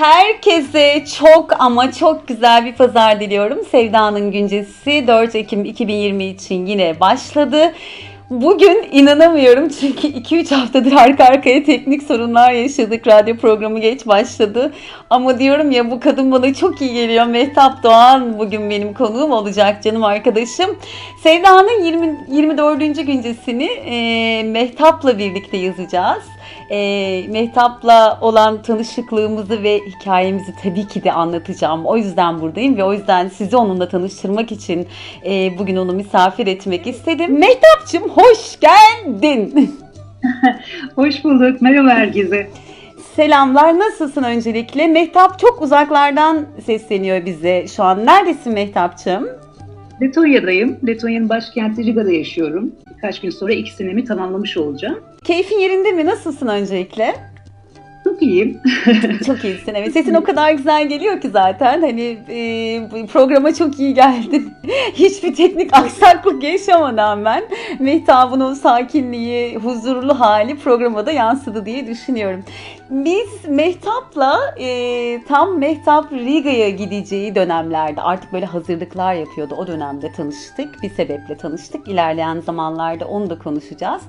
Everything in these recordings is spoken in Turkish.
herkese çok ama çok güzel bir pazar diliyorum. Sevda'nın güncesi 4 Ekim 2020 için yine başladı. Bugün inanamıyorum çünkü 2-3 haftadır arka arkaya teknik sorunlar yaşadık. Radyo programı geç başladı. Ama diyorum ya bu kadın bana çok iyi geliyor. Mehtap Doğan bugün benim konuğum olacak canım arkadaşım. Sevda'nın 20, 24. güncesini e, Mehtap'la birlikte yazacağız e, Mehtap'la olan tanışıklığımızı ve hikayemizi tabii ki de anlatacağım. O yüzden buradayım ve o yüzden sizi onunla tanıştırmak için e, bugün onu misafir etmek istedim. Mehtap'cığım hoş geldin. hoş bulduk. Merhaba herkese. Selamlar. Nasılsın öncelikle? Mehtap çok uzaklardan sesleniyor bize şu an. Neredesin Mehtap'cığım? Letonya'dayım. Letonya'nın başkenti Riga'da yaşıyorum. Birkaç gün sonra iki senemi tamamlamış olacağım. Keyfin yerinde mi? Nasılsın öncelikle? Çok iyiyim. çok iyisin evet. Sesin o kadar güzel geliyor ki zaten. Hani e, programa çok iyi geldin. Hiçbir teknik aksaklık yaşamadan ben Mehtap'ın o sakinliği, huzurlu hali programa da yansıdı diye düşünüyorum. Biz Mehtap'la e, tam Mehtap Riga'ya gideceği dönemlerde artık böyle hazırlıklar yapıyordu. O dönemde tanıştık. Bir sebeple tanıştık. İlerleyen zamanlarda onu da konuşacağız.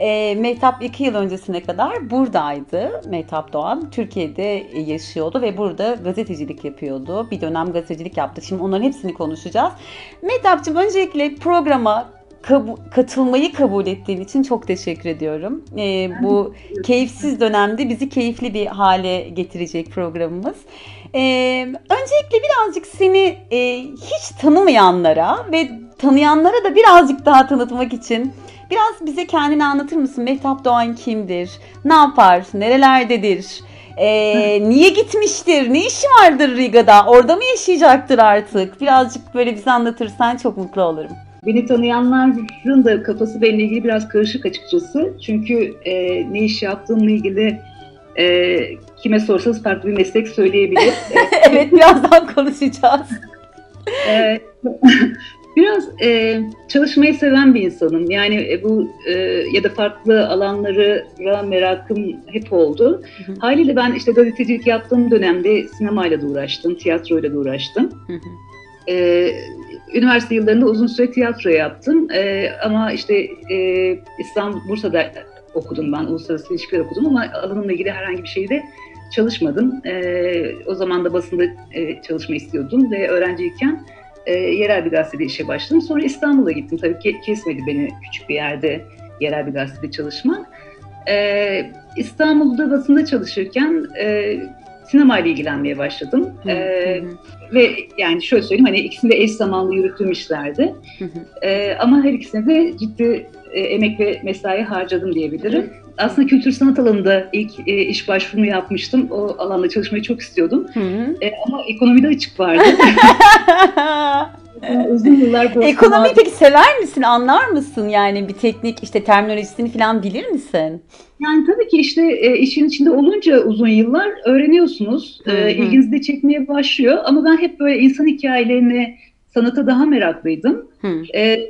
E, Mehtap iki yıl öncesine kadar buradaydı. Mehtap Doğan Türkiye'de yaşıyordu ve burada gazetecilik yapıyordu. Bir dönem gazetecilik yaptı. Şimdi onların hepsini konuşacağız. Mehtap'cığım öncelikle programa kabu- katılmayı kabul ettiğin için çok teşekkür ediyorum. Ee, bu keyifsiz dönemde bizi keyifli bir hale getirecek programımız. Ee, öncelikle birazcık seni e, hiç tanımayanlara ve tanıyanlara da birazcık daha tanıtmak için biraz bize kendini anlatır mısın? Mehtap Doğan kimdir? Ne yapar? Nerelerdedir? Ee, niye gitmiştir? Ne işi vardır Riga'da? Orada mı yaşayacaktır artık? Birazcık böyle bize anlatırsan çok mutlu olurum. Beni tanıyanların da kafası benimle ilgili biraz karışık açıkçası. Çünkü e, ne iş yaptığımla ilgili e, kime sorsanız farklı bir meslek söyleyebilir. evet birazdan konuşacağız. e, biraz e, çalışmayı seven bir insanım. Yani e, bu e, ya da farklı alanlara merakım hep oldu. Hı hı. Haliyle ben işte gazetecilik yaptığım dönemde sinemayla da uğraştım, tiyatroyla da uğraştım. Hı hı. E, üniversite yıllarında uzun süre tiyatro yaptım. E, ama işte e, İstanbul, Bursa'da okudum ben. Uluslararası ilişkiler okudum ama alanımla ilgili herhangi bir şeyde çalışmadım. E, o zaman da basında e, çalışma istiyordum ve öğrenciyken e, yerel bir gazetede işe başladım. Sonra İstanbul'a gittim. Tabii ke- kesmedi beni küçük bir yerde yerel bir gazetede çalışmak. E, İstanbul'da basında çalışırken e, sinemayla ilgilenmeye başladım. Hı, ee, hı. Ve yani şöyle söyleyeyim hani ikisini de eş zamanlı yürüttüğüm işlerdi. Hı hı. Ee, ama her ikisine de ciddi e, emek ve mesai harcadım diyebilirim. Hı. Aslında kültür sanat alanında ilk e, iş başvurumu yapmıştım. O alanda çalışmayı çok istiyordum. Hı hı. E, ama ekonomide açık vardı. uzun yıllar Ekonomi peki sever misin? Anlar mısın? Yani bir teknik işte terminolojisini falan bilir misin? Yani tabii ki işte e, işin içinde olunca uzun yıllar öğreniyorsunuz. E, ilginizi de çekmeye başlıyor. Ama ben hep böyle insan hikayelerine, sanata daha meraklıydım. E,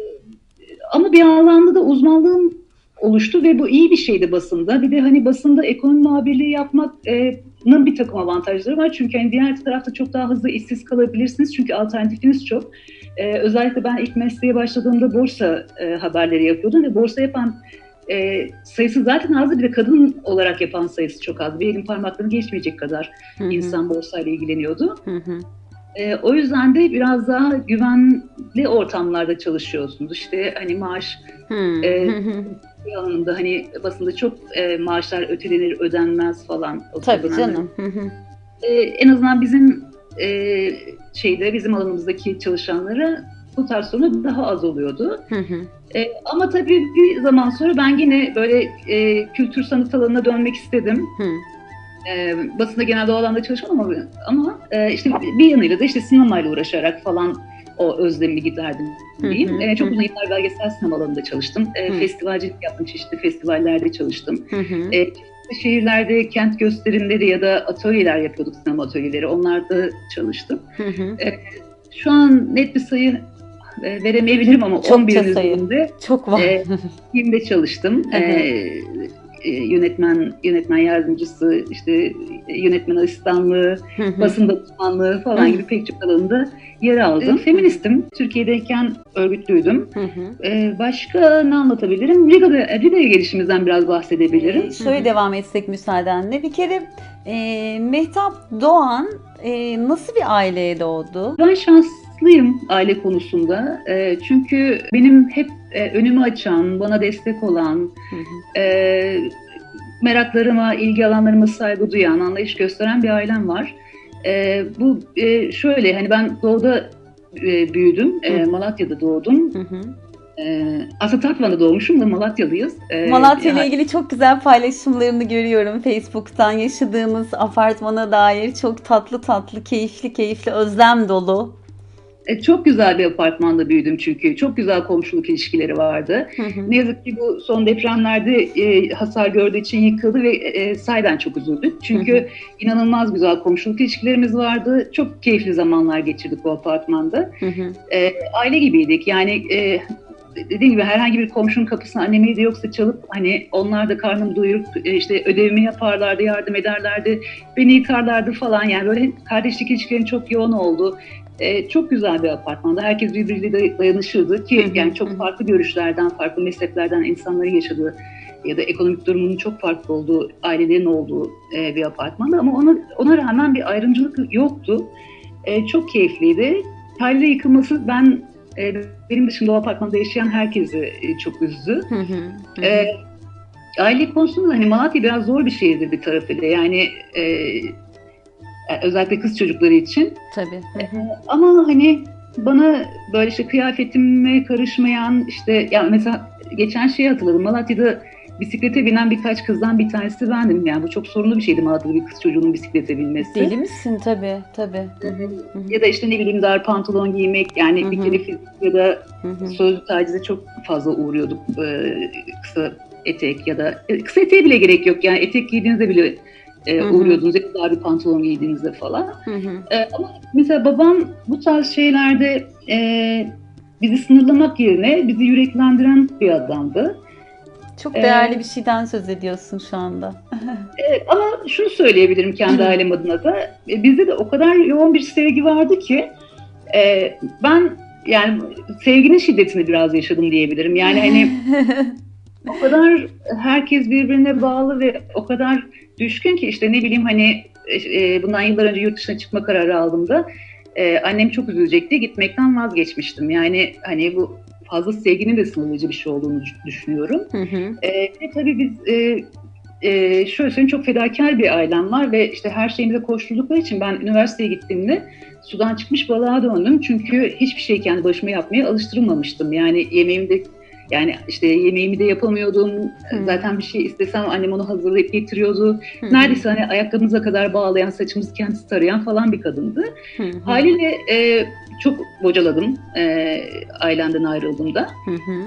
ama bir alanda da uzmanlığım oluştu ve bu iyi bir şeydi basında. Bir de hani basında ekonomi muhabirliği yapmanın bir takım avantajları var. Çünkü hani diğer tarafta çok daha hızlı işsiz kalabilirsiniz. Çünkü alternatifiniz çok. Ee, özellikle ben ilk mesleğe başladığımda borsa e, haberleri yapıyordum ve borsa yapan e, sayısı zaten azdı bir de kadın olarak yapan sayısı çok az. Bir elin parmaklarını geçmeyecek kadar hı hı. insan borsayla ilgileniyordu. Hı hı. E, o yüzden de biraz daha güvenli ortamlarda çalışıyorsunuz. İşte hani maaş hmm. e, alanında hani basında çok e, maaşlar ötelenir, ödenmez falan. O Tabii canım. e, en azından bizim e, şeyde bizim alanımızdaki çalışanlara bu tarz sorun daha az oluyordu. Hı hı. E, ama tabii bir zaman sonra ben yine böyle e, kültür sanat alanına dönmek istedim. Hı. E, basında genelde o alanda çalışmam ama, ama e, işte bir yanıyla da işte sinemayla uğraşarak falan o özlemimi giderdim diyeyim. Hı hı, e, çok hı. uzun yıllar belgesel sinema alanında çalıştım. E, festivalcilik yaptım, çeşitli festivallerde çalıştım. Hı hı. E, şehirlerde kent gösterimleri ya da atölyeler yapıyorduk, sinema atölyeleri. Onlarda çalıştım. Hı hı. E, şu an net bir sayı e, veremeyebilirim ama Çok 11 üzerinde çok var. E, filmde çalıştım. e, e, yönetmen yönetmen yardımcısı, işte e, yönetmen asistanlığı, basın danışmanlığı falan gibi pek çok alanında yer aldım. Feministim. Türkiye'deyken örgütlüydüm. E, başka ne anlatabilirim? Riga'da, Riga'ya gelişimizden biraz bahsedebilirim. Şöyle devam etsek müsaadenle. Bir kere e, Mehtap Doğan e, nasıl bir aileye doğdu? Ben şanslıyım aile konusunda. E, çünkü benim hep e, önümü açan, bana destek olan, e, meraklarıma, ilgi alanlarıma saygı duyan, anlayış gösteren bir ailem var. E, bu e, şöyle, hani ben doğuda e, büyüdüm, e, Malatya'da doğdum. Hı hı. Aslında Tatvan'da doğmuşum da Malatyalıyız. E, Malatya ile ilgili çok güzel paylaşımlarını görüyorum Facebook'tan. Yaşadığınız apartmana dair çok tatlı tatlı, keyifli keyifli, özlem dolu. E, çok güzel bir apartmanda büyüdüm çünkü. Çok güzel komşuluk ilişkileri vardı. Hı hı. Ne yazık ki bu son depremlerde e, hasar gördüğü için yıkıldı ve e, sayeden çok üzüldük. Çünkü Hı hı. inanılmaz güzel komşuluk ilişkilerimiz vardı. Çok keyifli zamanlar geçirdik bu apartmanda. Hı hı. Aile gibiydik. Yani e, dediğim gibi herhangi bir komşunun kapısına annem evde yoksa çalıp hani onlar da karnımı doyurup e, işte ödevimi yaparlardı, yardım ederlerdi, beni yıkarlardı falan. Yani böyle kardeşlik ilişkilerin çok yoğun oldu. E, çok güzel bir apartmanda. Herkes birbiriyle day- dayanışırdı ki yani çok farklı görüşlerden, farklı mesleklerden insanların yaşadığı ya da ekonomik durumunun çok farklı olduğu, ailelerin olduğu e, bir apartmanda ama ona ona rağmen bir ayrımcılık yoktu. E, çok keyifliydi. Haliyle yıkılması ben e, benim dışında o apartmanda yaşayan herkesi e, çok üzdü. Hı hı. Hı hı. E, aile konusunda hani Malatya biraz zor bir şehirdir bir tarafıyla. Yani e, özellikle kız çocukları için. Tabii. Hı hı. Ama hani bana böyle işte kıyafetime karışmayan işte ya mesela geçen şeyi hatırladım. Malatya'da bisiklete binen birkaç kızdan bir tanesi bendim. Yani bu çok sorunlu bir şeydi Malatya'da bir kız çocuğunun bisiklete binmesi. Deli misin? Tabii. Tabii. Hı hı. Hı hı. Ya da işte ne bileyim dar pantolon giymek yani Hı bir kere fizik ya da Hı hı. sözlü tacize çok fazla uğruyorduk. Ee, kısa etek ya da e, kısa eteğe bile gerek yok yani etek giydiğinizde bile e, Hı hı. uğruyordunuz da dar bir pantolon giydiğinizde falan. Hı hı. Ee, ama mesela babam bu tarz şeylerde e, bizi sınırlamak yerine bizi yüreklendiren bir adamdı. Çok Ee, değerli bir şeyden söz ediyorsun şu anda. Evet, ama şunu söyleyebilirim kendi ailem adına da. E, bizde de o kadar yoğun bir sevgi vardı ki e, ben yani sevginin şiddetini biraz yaşadım diyebilirim. Yani hani o kadar herkes birbirine bağlı ve o kadar düşkün ki işte ne bileyim hani e, bundan yıllar önce yurt dışına çıkma kararı aldığımda e, annem çok üzülecekti gitmekten vazgeçmiştim. Yani hani bu fazla sevginin de sınırlayıcı bir şey olduğunu düşünüyorum. Hı hı. E, ve tabii biz e, e, şöyle söyleyeyim çok fedakar bir ailem var ve işte her şeyimize koştuldukları için ben üniversiteye gittiğimde sudan çıkmış balığa döndüm. Çünkü hiçbir şey kendi başıma yapmaya alıştırılmamıştım. Yani yemeğimi de yani işte yemeğimi de yapamıyordum. Hı. Zaten bir şey istesem annem onu hazırlayıp getiriyordu. Hı. Neredeyse hani ayakkabımıza kadar bağlayan, saçımızı kendisi tarayan falan bir kadındı. Hı. Haliyle e, çok bocaladım e, ailemden ayrıldığımda. Hı hı.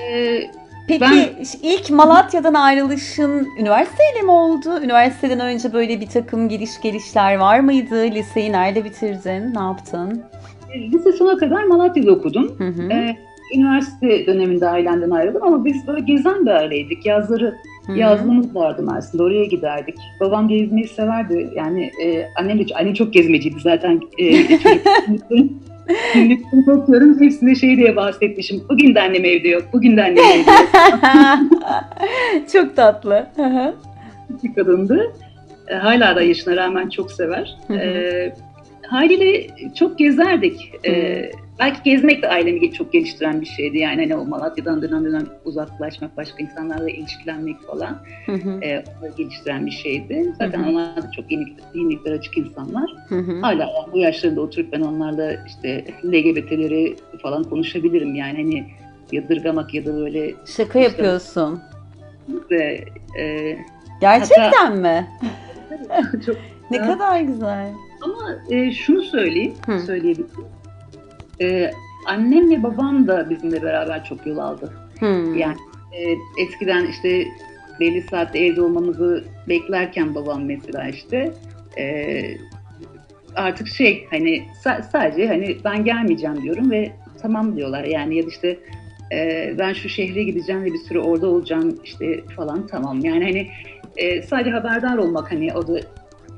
E, Peki Ben- ilk Malatya'dan ayrılışın üniversiteyle mi oldu? Üniversiteden önce böyle bir takım giriş gelişler var mıydı? Liseyi nerede bitirdin? Ne yaptın? lise sona kadar Malatya'da okudum. Hı hı. Ee, üniversite döneminde ailemden ayrıldım ama biz böyle gezen bir aileydik. Yazları Hı hı. yazlığımız vardı Mersin'de oraya giderdik. Babam gezmeyi severdi. Yani e, annem de annem çok gezmeciydi zaten. E, çocukluğum. Günlüklerimi okuyorum. Hepsine şey diye bahsetmişim. Bugün de annem evde yok. Bugün de annem evde yok. Çok tatlı. Hı hı. Bir kadındı. E, hala da yaşına rağmen çok sever. Hı hı. E, haliyle çok gezerdik. E, belki gezmek de ailemi çok geliştiren bir şeydi. Yani hani o Malatya'dan dönem dönem uzaklaşmak, başka insanlarla ilişkilenmek falan Hı hı. e, geliştiren bir şeydi. Zaten Hı hı. onlar da çok yenilik, yeniliklere açık insanlar. Hı hı. Hala yani bu yaşlarında oturup ben onlarla işte LGBT'leri falan konuşabilirim. Yani hani yadırgamak ya da böyle Şaka yapıyorsun. de, e, Gerçekten mi? çok Ne kadar güzel. Ama e, şunu söyleyeyim, Hı. söyleyebilirim. E, annem ve babam da bizimle beraber çok yol aldı. Hı. Yani e, eskiden işte belli saatte evde olmamızı beklerken babam mesela işte e, artık şey hani sa- sadece hani ben gelmeyeceğim diyorum ve tamam diyorlar yani ya da işte e, ben şu şehre gideceğim ve bir süre orada olacağım işte falan tamam. Yani hani e, sadece haberdar olmak hani o da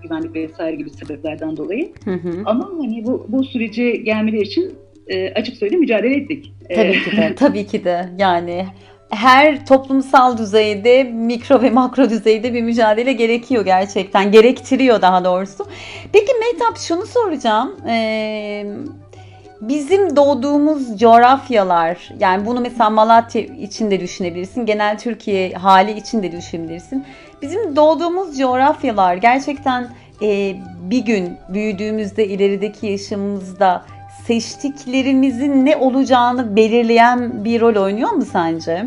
güvenlik vesaire gibi sebeplerden dolayı. Hı hı. Ama hani bu, bu sürece gelmeleri için e, açık söyleyeyim mücadele ettik. E, tabii ki de, tabii ki de yani her toplumsal düzeyde, mikro ve makro düzeyde bir mücadele gerekiyor gerçekten. Gerektiriyor daha doğrusu. Peki Mehtap şunu soracağım. Ee, bizim doğduğumuz coğrafyalar, yani bunu mesela Malatya için de düşünebilirsin, genel Türkiye hali için de düşünebilirsin. Bizim doğduğumuz coğrafyalar gerçekten e, bir gün büyüdüğümüzde, ilerideki yaşamımızda seçtiklerimizin ne olacağını belirleyen bir rol oynuyor mu sence?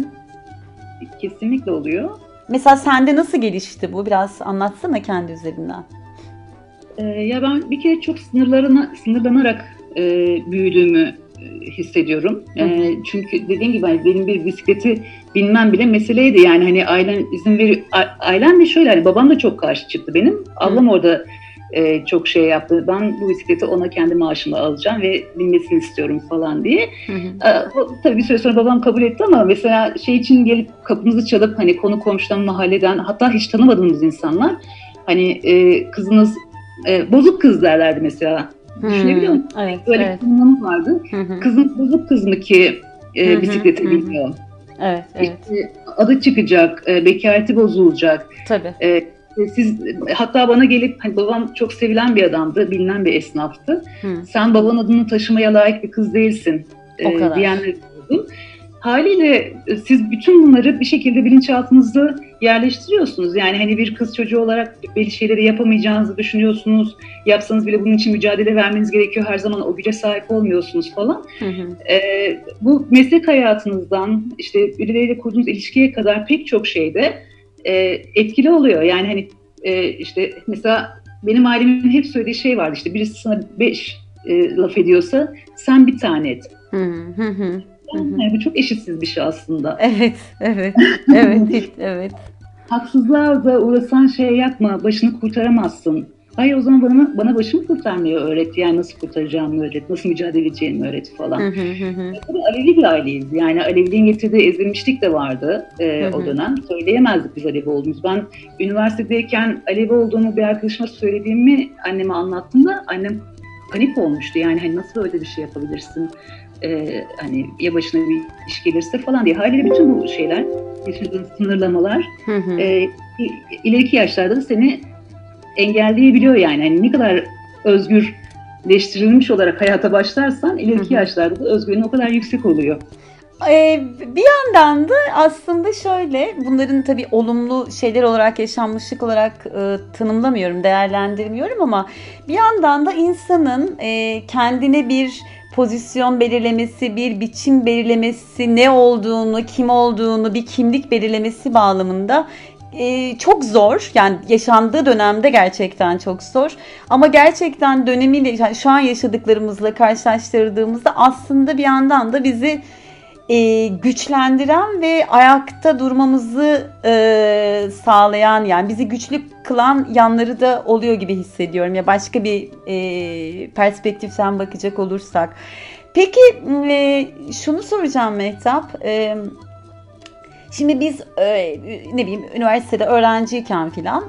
Kesinlikle oluyor. Mesela sende nasıl gelişti bu? Biraz anlatsana kendi üzerinden. Ee, ya ben bir kere çok sınırlarına sınırlanarak e, büyüdüğümü e, hissediyorum. E, çünkü dediğim gibi hani benim bir bisikleti bilmem bile meseleydi. Yani hani ailen izin veriyor. Ailem de şöyle hani babam da çok karşı çıktı benim. Ablam Hı. orada e, çok şey yaptı. Ben bu bisikleti ona kendi maaşımla alacağım ve binmesini istiyorum falan diye. Hı hı. E, tabii bir süre sonra babam kabul etti ama mesela şey için gelip kapımızı çalıp hani konu komşudan, mahalleden hatta hiç tanımadığımız insanlar hani e, kızınız e, bozuk kız derlerdi mesela. Hmm, Düşünebiliyor musun? Evet, Böyle evet. bir vardı. Hı hı. Kızın bozuk kız mı ki e, bisikleti hı bilmiyor? Evet, evet. İşte adı çıkacak, e, bekareti bozulacak. Tabii. E, siz hatta bana gelip hani babam çok sevilen bir adamdı, bilinen bir esnaftı. Hı. Sen babanın adını taşımaya layık bir kız değilsin e, diyenler oldum. Haliyle e, siz bütün bunları bir şekilde bilinçaltınızda yerleştiriyorsunuz. Yani hani bir kız çocuğu olarak belli şeyleri yapamayacağınızı düşünüyorsunuz. Yapsanız bile bunun için mücadele vermeniz gerekiyor. Her zaman o güce sahip olmuyorsunuz falan. Hı hı. Ee, bu meslek hayatınızdan işte birileriyle kurduğunuz ilişkiye kadar pek çok şeyde e, etkili oluyor. Yani hani e, işte mesela benim ailemin hep söylediği şey vardı işte birisi sana beş e, laf ediyorsa sen bir tane et. Hı hı. Yani bu çok eşitsiz bir şey aslında. Evet, evet, evet, evet. Haksızlığa da uğrasan şey yapma, başını kurtaramazsın. Hayır o zaman bana, bana başımı kurtarmayı öğret. Yani nasıl kurtaracağımı öğret, nasıl mücadele edeceğimi öğret falan. Hı hı hı. Tabii Alevi bir aileyiz. Yani Aleviliğin getirdiği ezilmişlik de vardı e, hı hı. o dönem. Söyleyemezdik biz Alevi olduğumuz. Ben üniversitedeyken Alevi olduğumu bir arkadaşıma söylediğimi anneme anlattığımda annem panik olmuştu. Yani hani nasıl öyle bir şey yapabilirsin? Ee, hani ya başına bir iş gelirse falan diye. Haliyle bütün bu şeyler, yaşadığın sınırlamalar hı hı. E, ileriki yaşlarda da seni engelleyebiliyor yani. Hani ne kadar özgürleştirilmiş olarak hayata başlarsan ileriki yaşlarda da özgürlüğün o kadar yüksek oluyor. Ee, bir yandan da aslında şöyle bunların tabii olumlu şeyler olarak yaşanmışlık olarak e, tanımlamıyorum, değerlendirmiyorum ama bir yandan da insanın e, kendine bir pozisyon belirlemesi, bir biçim belirlemesi, ne olduğunu, kim olduğunu, bir kimlik belirlemesi bağlamında e, çok zor. Yani yaşandığı dönemde gerçekten çok zor. Ama gerçekten dönemiyle yani şu an yaşadıklarımızla karşılaştırdığımızda aslında bir yandan da bizi e, güçlendiren ve ayakta durmamızı e, sağlayan yani bizi güçlü kılan yanları da oluyor gibi hissediyorum ya başka bir e, perspektiften bakacak olursak. Peki şunu soracağım Mehtap. E, Şimdi biz e, ne bileyim üniversitede öğrenciyken filan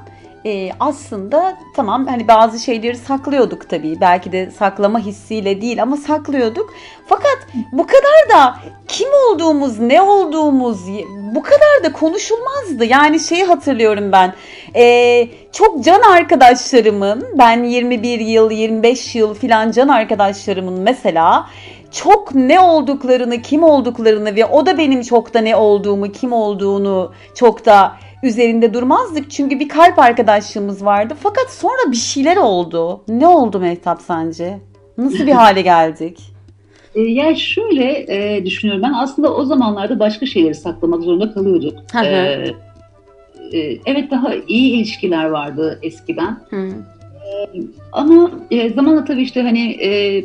e, aslında tamam hani bazı şeyleri saklıyorduk tabii. Belki de saklama hissiyle değil ama saklıyorduk. Fakat bu kadar da kim olduğumuz, ne olduğumuz bu kadar da konuşulmazdı. Yani şeyi hatırlıyorum ben. E, çok can arkadaşlarımın ben 21 yıl, 25 yıl filan can arkadaşlarımın mesela çok ne olduklarını, kim olduklarını ve o da benim çok da ne olduğumu, kim olduğunu çok da üzerinde durmazdık. Çünkü bir kalp arkadaşlığımız vardı. Fakat sonra bir şeyler oldu. Ne oldu Mehtap sence? Nasıl bir hale geldik? E, yani şöyle e, düşünüyorum ben aslında o zamanlarda başka şeyleri saklamak zorunda kalıyorduk. e, e, evet daha iyi ilişkiler vardı eskiden. Hı. E, ama e, zamanla tabii işte hani e,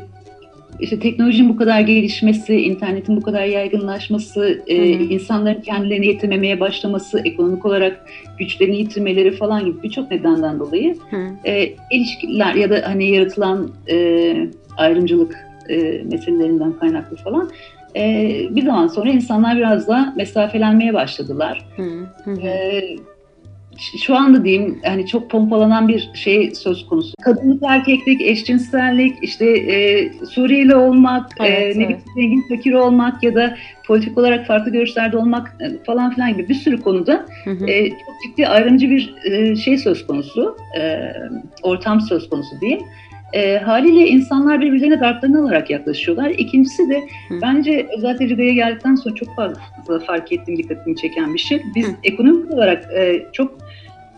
işte teknolojinin bu kadar gelişmesi, internetin bu kadar yaygınlaşması, e, insanların kendilerini yetememeye başlaması, ekonomik olarak güçlerini yitirmeleri falan gibi birçok nedenden dolayı e, ilişkiler ya da hani yaratılan e, ayrımcılık e, meselelerinden kaynaklı falan e, bir zaman sonra insanlar biraz da mesafelenmeye başladılar. Hı hı. E, şu anda diyeyim hani çok pompalanan bir şey söz konusu. Kadınlık, erkeklik, eşcinsellik, işte e, Suriyeli olmak, e, evet, e, ne evet. zengin fakir olmak ya da politik olarak farklı görüşlerde olmak e, falan filan gibi bir sürü konuda hı hı. E, çok ciddi ayrımcı bir e, şey söz konusu, e, ortam söz konusu diyeyim. E, haliyle insanlar birbirlerine dartlarını alarak yaklaşıyorlar. İkincisi de Hı. bence özellikle Riga'ya geldikten sonra çok fazla fark ettiğim, dikkatimi çeken bir şey. Biz Hı. ekonomik olarak e, çok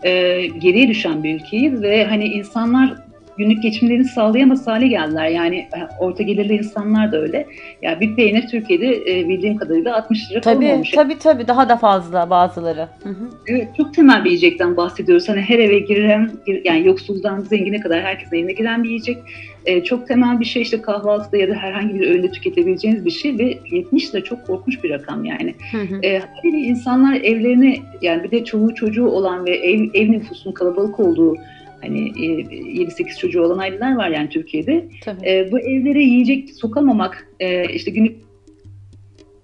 e, geriye düşen bir ülkeyiz ve hani insanlar günlük geçimlerini sağlayamaz hale geldiler. Yani e, orta gelirli insanlar da öyle. Ya bir peynir Türkiye'de e, bildiğim kadarıyla 60 lira tabii, olmuş. Tabii tabii daha da fazla bazıları. Hı hı. Evet çok temel bir yiyecekten bahsediyoruz. Hani her eve giren yani yoksuldan zengine kadar herkesin eline giren bir yiyecek. E, çok temel bir şey işte kahvaltıda ya da herhangi bir öğünde tüketebileceğiniz bir şey ve 70 lira çok korkunç bir rakam yani. Hı hı. E, insanlar evlerine yani bir de çoluğu çocuğu olan ve ev, ev nüfusunun kalabalık olduğu Hani 7-8 e, çocuğu olan aileler var yani Türkiye'de. E, bu evlere yiyecek sokamamak, e, işte günlük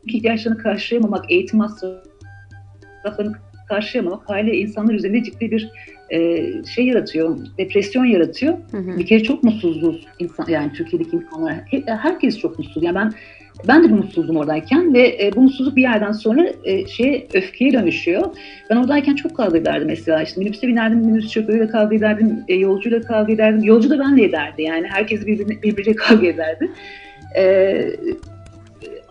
ihtiyaçlarını karşılayamamak, eğitim masraflarını karşılayamamak haliyle insanlar üzerinde ciddi bir e, şey yaratıyor, depresyon yaratıyor. Hı hı. Bir kere çok mutsuzluğuz insan, yani Türkiye'deki insanlar. Herkes çok mutsuz. Yani ben ben de bir mutsuzdum oradayken ve e, bu mutsuzluk bir yerden sonra e, şeye öfkeye dönüşüyor. Ben oradayken çok kavga ederdim mesela. İşte minibüste binerdim, minibüs şoförüyle kavga ederdim, e, yolcuyla kavga ederdim. Yolcu da benle ederdi yani. Herkes birbirine, birbiriyle kavga ederdi. E,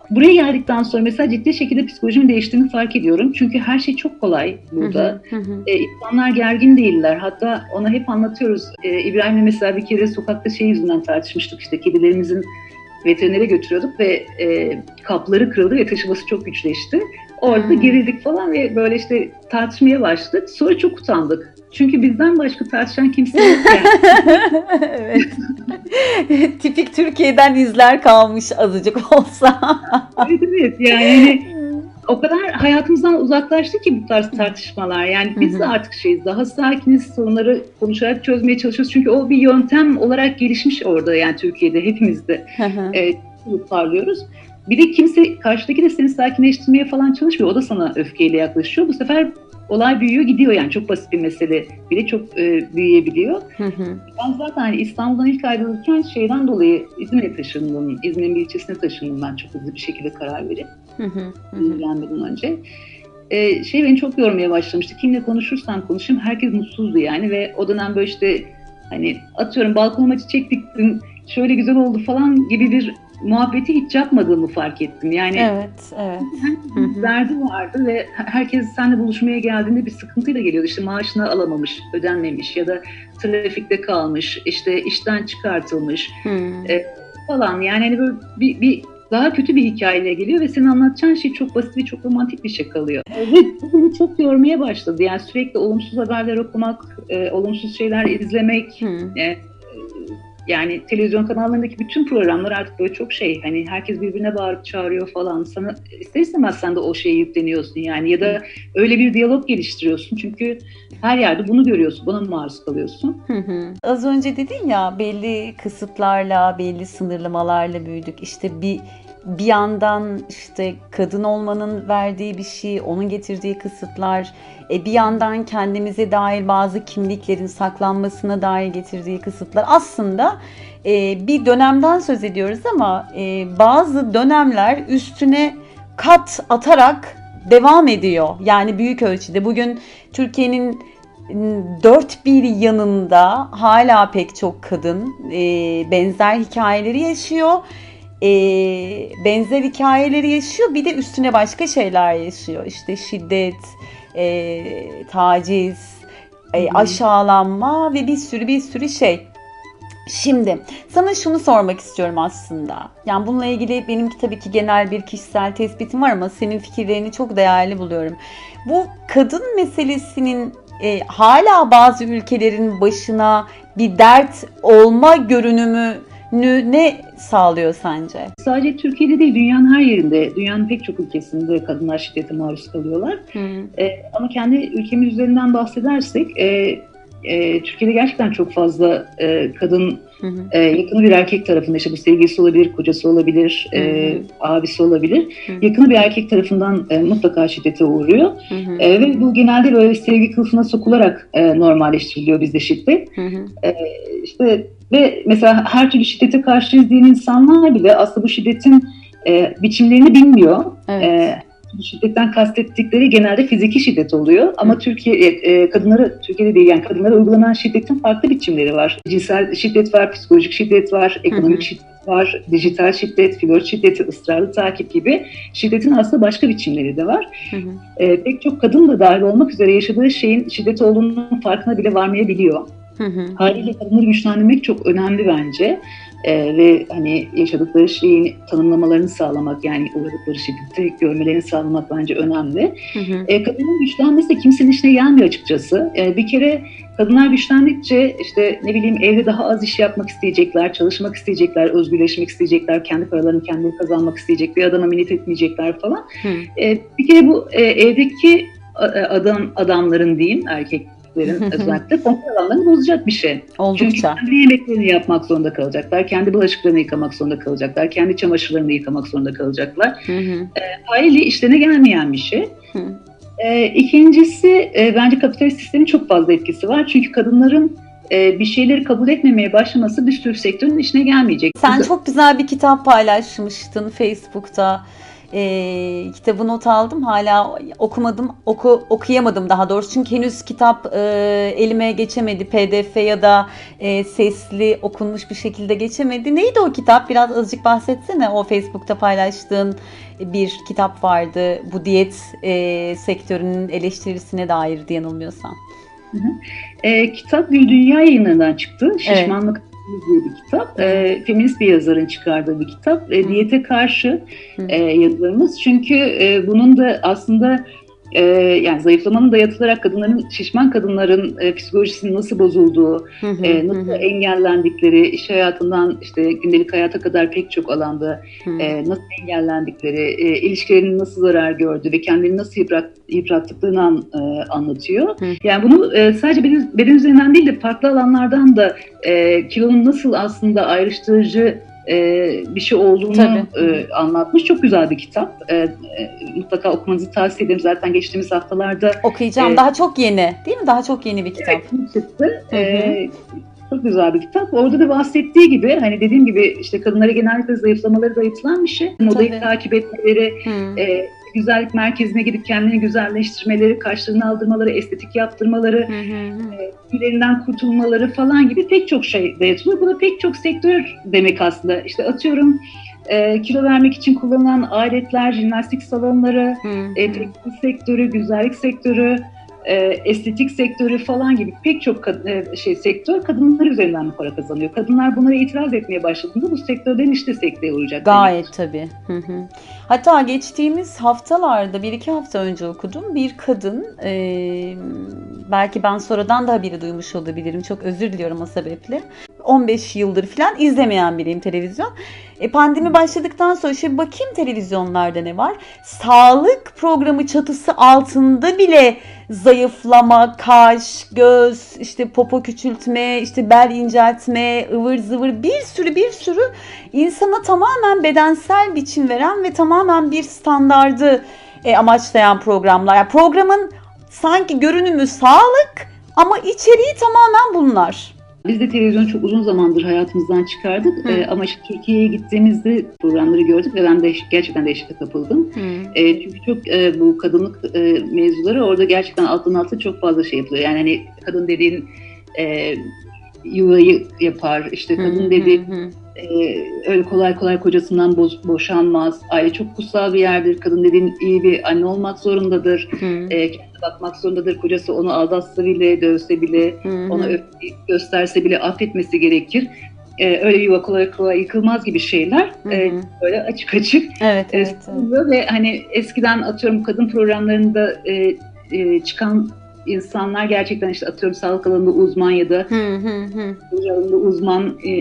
buraya geldikten sonra mesela ciddi şekilde psikolojimin değiştiğini fark ediyorum. Çünkü her şey çok kolay burada. Hı hı E, insanlar gergin değiller. Hatta ona hep anlatıyoruz. E, İbrahim'le mesela bir kere sokakta şey yüzünden tartışmıştık. İşte kedilerimizin veterinere götürüyorduk ve e, kapları kırıldı ve taşıması çok güçleşti. Orada hmm. gerildik falan ve böyle işte tartışmaya başladık. Sonra çok utandık. Çünkü bizden başka tartışan kimse yok yani. evet. Tipik Türkiye'den izler kalmış azıcık olsa. evet evet yani o kadar hayatımızdan uzaklaştı ki bu tarz tartışmalar. Yani biz de artık şeyiz, daha sakiniz, sorunları konuşarak çözmeye çalışıyoruz. Çünkü o bir yöntem olarak gelişmiş orada yani Türkiye'de hepimizde e, parlıyoruz. Bir de kimse karşıdaki de seni sakinleştirmeye falan çalışmıyor. O da sana öfkeyle yaklaşıyor. Bu sefer olay büyüyor gidiyor yani çok basit bir mesele bile çok e, büyüyebiliyor. Hı hı. Ben zaten hani İstanbul'dan ilk ayrılırken şeyden dolayı İzmir'e taşındım. İzmir'in bir ilçesine taşındım ben çok hızlı bir şekilde karar verip. Hı hı. Önce. E, şey beni çok yormaya başlamıştı. Kimle konuşursam konuşayım herkes mutsuzdu yani ve o dönem böyle işte hani atıyorum balkonuma çiçek diktim şöyle güzel oldu falan gibi bir muhabbeti hiç yapmadığımı fark ettim. Yani evet, evet. derdi vardı ve herkes seninle buluşmaya geldiğinde bir sıkıntıyla geliyordu. İşte maaşını alamamış, ödenmemiş ya da trafikte kalmış, işte işten çıkartılmış e, falan. Yani hani böyle bir, bir daha kötü bir hikayeyle geliyor ve senin anlatacağın şey çok basit ve çok romantik bir şey kalıyor. Evet, bu beni çok yormaya başladı. Yani sürekli olumsuz haberler okumak, e, olumsuz şeyler izlemek, e, yani televizyon kanallarındaki bütün programlar artık böyle çok şey hani herkes birbirine bağırıp çağırıyor falan sana ister istemez sen de o şeye yükleniyorsun yani ya da öyle bir diyalog geliştiriyorsun çünkü her yerde bunu görüyorsun buna maruz kalıyorsun. Hı hı. Az önce dedin ya belli kısıtlarla belli sınırlamalarla büyüdük işte bir bir yandan işte kadın olmanın verdiği bir şey, onun getirdiği kısıtlar, e, bir yandan kendimize dair bazı kimliklerin saklanmasına dair getirdiği kısıtlar. Aslında e, bir dönemden söz ediyoruz ama e, bazı dönemler üstüne kat atarak devam ediyor. Yani büyük ölçüde bugün Türkiye'nin dört bir yanında hala pek çok kadın benzer hikayeleri yaşıyor e, benzer hikayeleri yaşıyor. Bir de üstüne başka şeyler yaşıyor. İşte şiddet, e, taciz, e, aşağılanma ve bir sürü bir sürü şey. Şimdi sana şunu sormak istiyorum aslında. Yani bununla ilgili benim tabii ki genel bir kişisel tespitim var ama senin fikirlerini çok değerli buluyorum. Bu kadın meselesinin e, hala bazı ülkelerin başına bir dert olma görünümü ne sağlıyor sence? Sadece Türkiye'de değil, dünyanın her yerinde, dünyanın pek çok ülkesinde kadınlar şiddete maruz kalıyorlar. E, ama kendi ülkemiz üzerinden bahsedersek, e, e, Türkiye'de gerçekten çok fazla e, kadın hı hı. E, yakını bir erkek tarafında işte bu sevgilisi olabilir, kocası olabilir, hı hı. E, abisi olabilir. Hı hı. Yakını bir erkek tarafından e, mutlaka şiddete uğruyor. Hı hı. E, ve bu genelde böyle sevgi kılıfına sokularak e, normalleştiriliyor bizde şiddet. Hı hı. E, işte ve mesela her türlü şiddete karşıyız diyen insanlar bile aslında bu şiddetin e, biçimlerini bilmiyor. Evet. E, şiddetten kastettikleri genelde fiziki şiddet oluyor. Ama Türkiye e, kadınları Türkiye'de değil yani kadınlara uygulanan şiddetin farklı biçimleri var. Cinsel şiddet var, psikolojik şiddet var, ekonomik şiddet var, dijital şiddet, flört şiddeti, ısrarlı takip gibi şiddetin aslında başka biçimleri de var. Hı hı. E, pek çok kadın da dahil olmak üzere yaşadığı şeyin şiddet olduğunun farkına bile varmayabiliyor. Hı hı. Haliyle kadınları güçlendirmek çok önemli bence e, ve hani yaşadıkları şeyin tanımlamalarını sağlamak yani uğradıkları şiddeti görmelerini sağlamak bence önemli. Hı hı. E, kadının güçlenmesi de kimsenin işine gelmiyor açıkçası. E, bir kere kadınlar güçlendikçe işte ne bileyim evde daha az iş yapmak isteyecekler, çalışmak isteyecekler, özgürleşmek isteyecekler, kendi paralarını kendileri kazanmak isteyecek, bir adama minnet etmeyecekler falan. Hı. E, bir kere bu e, evdeki adam adamların diyeyim erkek erkeklerin özellikle konfor alanlarını bozacak bir şey. Oldukça. Çünkü kendi yemeklerini yapmak zorunda kalacaklar, kendi bulaşıklarını yıkamak zorunda kalacaklar, kendi çamaşırlarını yıkamak zorunda kalacaklar. E, haliyle işlerine gelmeyen bir şey. E, ikincisi e, bence kapitalist sistemin çok fazla etkisi var. Çünkü kadınların e, bir şeyleri kabul etmemeye başlaması bir sürü sektörün işine gelmeyecek. Sen çok güzel bir kitap paylaşmıştın Facebook'ta e, kitabı not aldım. Hala okumadım, oku, okuyamadım daha doğrusu. Çünkü henüz kitap e, elime geçemedi. PDF ya da e, sesli okunmuş bir şekilde geçemedi. Neydi o kitap? Biraz azıcık bahsetsene. O Facebook'ta paylaştığın bir kitap vardı. Bu diyet e, sektörünün eleştirisine dair diye yanılmıyorsam. Hı hı. E, kitap Gül Dünya yayınlarından çıktı. Şişmanlık evet diye bir kitap. E, feminist bir yazarın çıkardığı bir kitap. E, diyete karşı e, yazılarımız. Çünkü e, bunun da aslında e, yani zayıflamanın dayatılarak kadınların, şişman kadınların e, psikolojisinin nasıl bozulduğu, e, nasıl engellendikleri, iş hayatından işte gündelik hayata kadar pek çok alanda e, nasıl engellendikleri, e, ilişkilerinin nasıl zarar gördüğü ve kendini nasıl yıprat, yıprattıklarını an, e, anlatıyor. Yani bunu e, sadece beden, beden üzerinden değil de farklı alanlardan da e, kilonun nasıl aslında ayrıştırıcı e, bir şey olduğunu e, anlatmış. Çok güzel bir kitap. E, e, mutlaka okumanızı tavsiye ederim. Zaten geçtiğimiz haftalarda... Okuyacağım. E, Daha çok yeni değil mi? Daha çok yeni bir kitap. Evet, çıktı. E, çok güzel bir kitap. Orada da bahsettiği gibi hani dediğim gibi işte kadınlara genellikle zayıflamaları dayatılan bir şey. Modayı takip etmeleri, e, güzellik merkezine gidip kendini güzelleştirmeleri, kaşlarını aldırmaları, estetik yaptırmaları, tüylerinden e, kurtulmaları falan gibi pek çok şey dayatılıyor. Bu da pek çok sektör demek aslında. İşte atıyorum e, kilo vermek için kullanılan aletler, jimnastik salonları, e, tekstil sektörü, güzellik sektörü, e, estetik sektörü falan gibi pek çok e, şey sektör kadınlar üzerinden para kazanıyor. Kadınlar bunlara itiraz etmeye başladığında bu sektörden işte sekteye uğrayacak. Gayet tabii. Hı hı. Hatta geçtiğimiz haftalarda bir iki hafta önce okudum bir kadın e, belki ben sonradan da biri duymuş olabilirim çok özür diliyorum o sebeple 15 yıldır falan izlemeyen biriyim televizyon. E, pandemi başladıktan sonra şimdi bakayım televizyonlarda ne var. Sağlık programı çatısı altında bile zayıflama, kaş, göz, işte popo küçültme, işte bel inceltme, ıvır zıvır bir sürü bir sürü insana tamamen bedensel biçim veren ve tamamen bir standardı e, amaçlayan programlar. Yani programın sanki görünümü sağlık ama içeriği tamamen bunlar. Biz de televizyonu çok uzun zamandır hayatımızdan çıkardık ee, ama işte Türkiye'ye gittiğimizde programları gördük ve ben de gerçekten dehşete kapıldım. Ee, çünkü çok e, bu kadınlık e, mevzuları orada gerçekten altın altı çok fazla şey yapılıyor. Yani hani kadın dediğin e, yuvayı yapar, işte kadın dediğin e, öyle kolay kolay kocasından boş, boşanmaz. Aile çok kutsal bir yerdir. Kadın dediğin iyi bir anne olmak zorundadır. E, bakmak zorundadır. Kocası onu aldatsa bile, dövse bile, Hı-hı. ona gösterse bile affetmesi gerekir. Ee, öyle yuva kolay kolay yıkılmaz gibi şeyler e, böyle açık açık evet, e, evet, evet. ve hani eskiden atıyorum kadın programlarında e, e, çıkan insanlar gerçekten işte atıyorum sağlık alanında uzman ya da hı hı hı. alanında uzman e,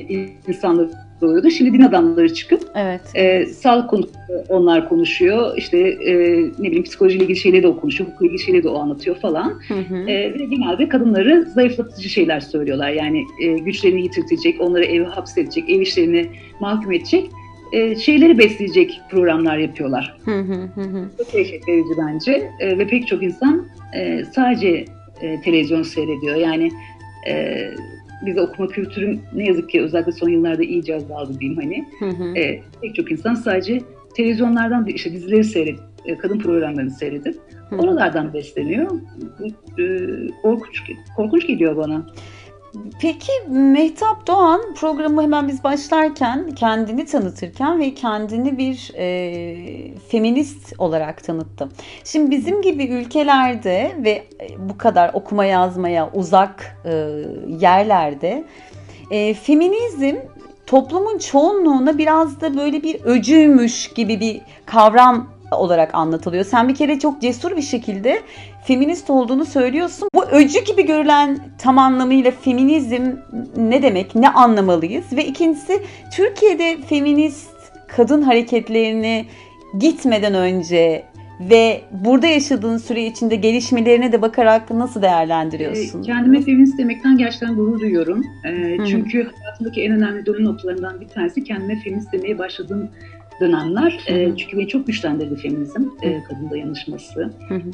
insanlar oluyordu. Şimdi din adamları çıkıp evet. e, sağlık konusunda onlar konuşuyor. İşte e, ne bileyim psikolojiyle ilgili şeyleri de o konuşuyor, hukukla ilgili şeyleri de o anlatıyor falan. Hı hı. E, ve genelde kadınları zayıflatıcı şeyler söylüyorlar. Yani e, güçlerini yitirtecek, onları eve hapsedecek, ev işlerini mahkum edecek e, şeyleri besleyecek programlar yapıyorlar. Hı hı hı hı. Çok dehşet verici bence e, ve pek çok insan e, sadece e, televizyon seyrediyor. Yani e, biz okuma kültürüm ne yazık ki özellikle son yıllarda iyice azaldı diyeyim hani. Hı hı. E, pek çok insan sadece televizyonlardan işte dizileri seyredip, e, kadın programlarını seyredip Hı. oralardan besleniyor. Bu, e, korkunç, korkunç geliyor bana. Peki Mehtap Doğan programı hemen biz başlarken kendini tanıtırken ve kendini bir e, feminist olarak tanıttı. Şimdi bizim gibi ülkelerde ve e, bu kadar okuma yazmaya uzak e, yerlerde e, feminizm toplumun çoğunluğuna biraz da böyle bir öcüymüş gibi bir kavram olarak anlatılıyor. Sen bir kere çok cesur bir şekilde feminist olduğunu söylüyorsun. Bu öcü gibi görülen tam anlamıyla feminizm ne demek? Ne anlamalıyız? Ve ikincisi Türkiye'de feminist kadın hareketlerini gitmeden önce ve burada yaşadığın süre içinde gelişmelerine de bakarak nasıl değerlendiriyorsun? E, kendime feminist demekten gerçekten gurur duyuyorum. E, Hı. çünkü hayatımdaki en önemli dönüm noktalarından bir tanesi kendime feminist demeye başladığım dönemler. E, Hı. çünkü beni çok güçlendirdi feminizm, e, kadın dayanışması. Hı hı.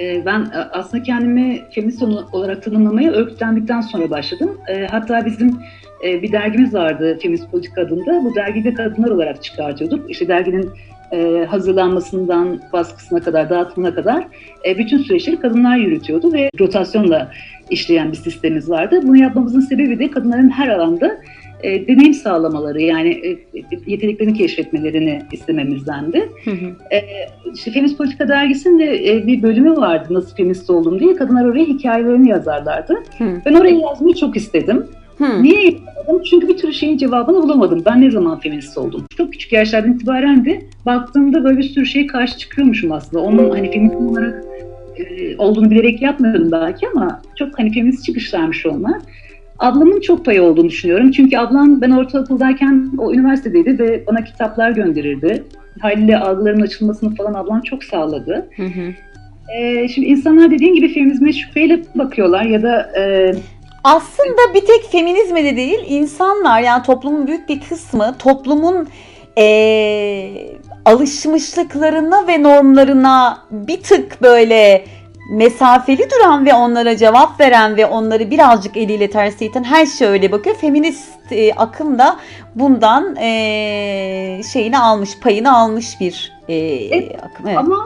E, ben e, aslında kendimi feminist olarak tanımlamaya örgütlendikten sonra başladım. E, hatta bizim e, bir dergimiz vardı Feminist Politika adında. Bu dergide kadınlar olarak çıkartıyorduk. İşte derginin e, hazırlanmasından baskısına kadar, dağıtımına kadar bütün süreçleri kadınlar yürütüyordu ve rotasyonla işleyen bir sistemimiz vardı. Bunu yapmamızın sebebi de kadınların her alanda e, deneyim sağlamaları yani e, yeteneklerini keşfetmelerini istememizdendi. Hı hı. İşte Feminist Politika dergisinde e, bir bölümü vardı nasıl feminist oldum diye. Kadınlar oraya hikayelerini yazarlardı. Hı. Ben oraya yazmayı çok istedim. Hı. Niye yapamadım? Çünkü bir türlü şeyin cevabını bulamadım. Ben ne zaman feminist oldum? Çok küçük yaşlardan itibaren de baktığımda böyle bir sürü şeye karşı çıkıyormuşum aslında. Onun hani feminist olarak e, olduğunu bilerek yapmıyordum belki ama çok hani feminist çıkışlarmış onlar. Ablamın çok payı olduğunu düşünüyorum. Çünkü ablam ben ortaokuldayken o üniversitedeydi ve bana kitaplar gönderirdi. Haliyle algıların açılmasını falan ablam çok sağladı. Hı hı. Ee, şimdi insanlar dediğin gibi feminizme şüpheyle bakıyorlar ya da e, Aslında bir tek feminizme de değil, insanlar yani toplumun büyük bir kısmı toplumun eee, alışmışlıklarına ve normlarına bir tık böyle mesafeli duran ve onlara cevap veren ve onları birazcık eliyle ters iten her şey öyle bakıyor. Feminist e, akım da bundan e, şeyini almış, payını almış bir e, Evet, akım. Evet. ama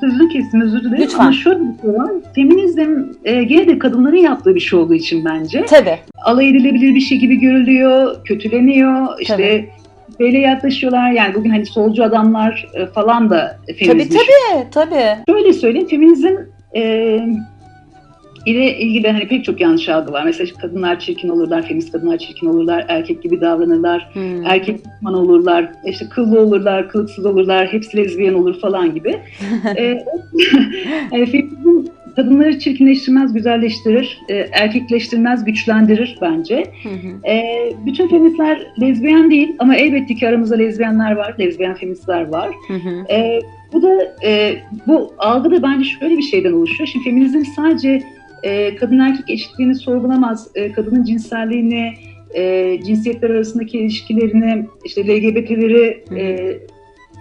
sözünü kestim özür dilerim Lütfen. ama şöyle bir şey var. Feminizm e, gene de kadınların yaptığı bir şey olduğu için bence. Tabii. Alay edilebilir bir şey gibi görülüyor, kötüleniyor. işte Tabii. böyle yaklaşıyorlar. Yani bugün hani solcu adamlar e, falan da Tabii feminizmi tabii. Tabii. Şöyle söyleyeyim, feminizm e, ile ilgili hani pek çok yanlış algı var. Mesela kadınlar çirkin olurlar, feminist kadınlar çirkin olurlar, erkek gibi davranırlar, Hmm. erkek düşman olurlar, işte kıllı olurlar, kılıksız olurlar, hepsi lezbiyen olur falan gibi. e, yani feminizm kadınları çirkinleştirmez, güzelleştirir, e, erkekleştirmez, güçlendirir bence. Hı hı. E, bütün feministler lezbiyen değil ama elbette ki aramızda lezbiyenler var, lezbiyen feministler var. Hı hı. E, bu da e, bu algı da bence şöyle bir şeyden oluşuyor. Şimdi feminizm sadece e, kadın erkek eşitliğini sorgulamaz, e, kadının cinselliğini, e, cinsiyetler arasındaki ilişkilerini, işte LGBT'leri, Hı. e,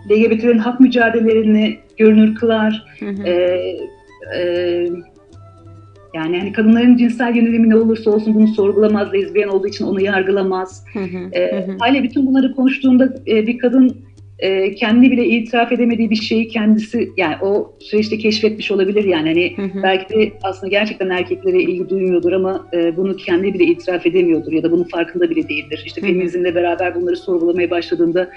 LGBT'lerin hak mücadelelerini görünür kılar. Hı hı. E, e, yani hani kadınların cinsel yönelimi ne olursa olsun bunu sorgulamaz, lezbiyen olduğu için onu yargılamaz. Hı hı. E, Hı hı. Hala bütün bunları konuştuğunda e, bir kadın e, kendi bile itiraf edemediği bir şeyi kendisi yani o süreçte keşfetmiş olabilir yani hani Hı hı. belki de aslında gerçekten erkeklere ilgi duymuyordur ama e, bunu kendi bile itiraf edemiyordur ya da bunun farkında bile değildir. İşte Hı hı. feminizmle beraber bunları sorgulamaya başladığında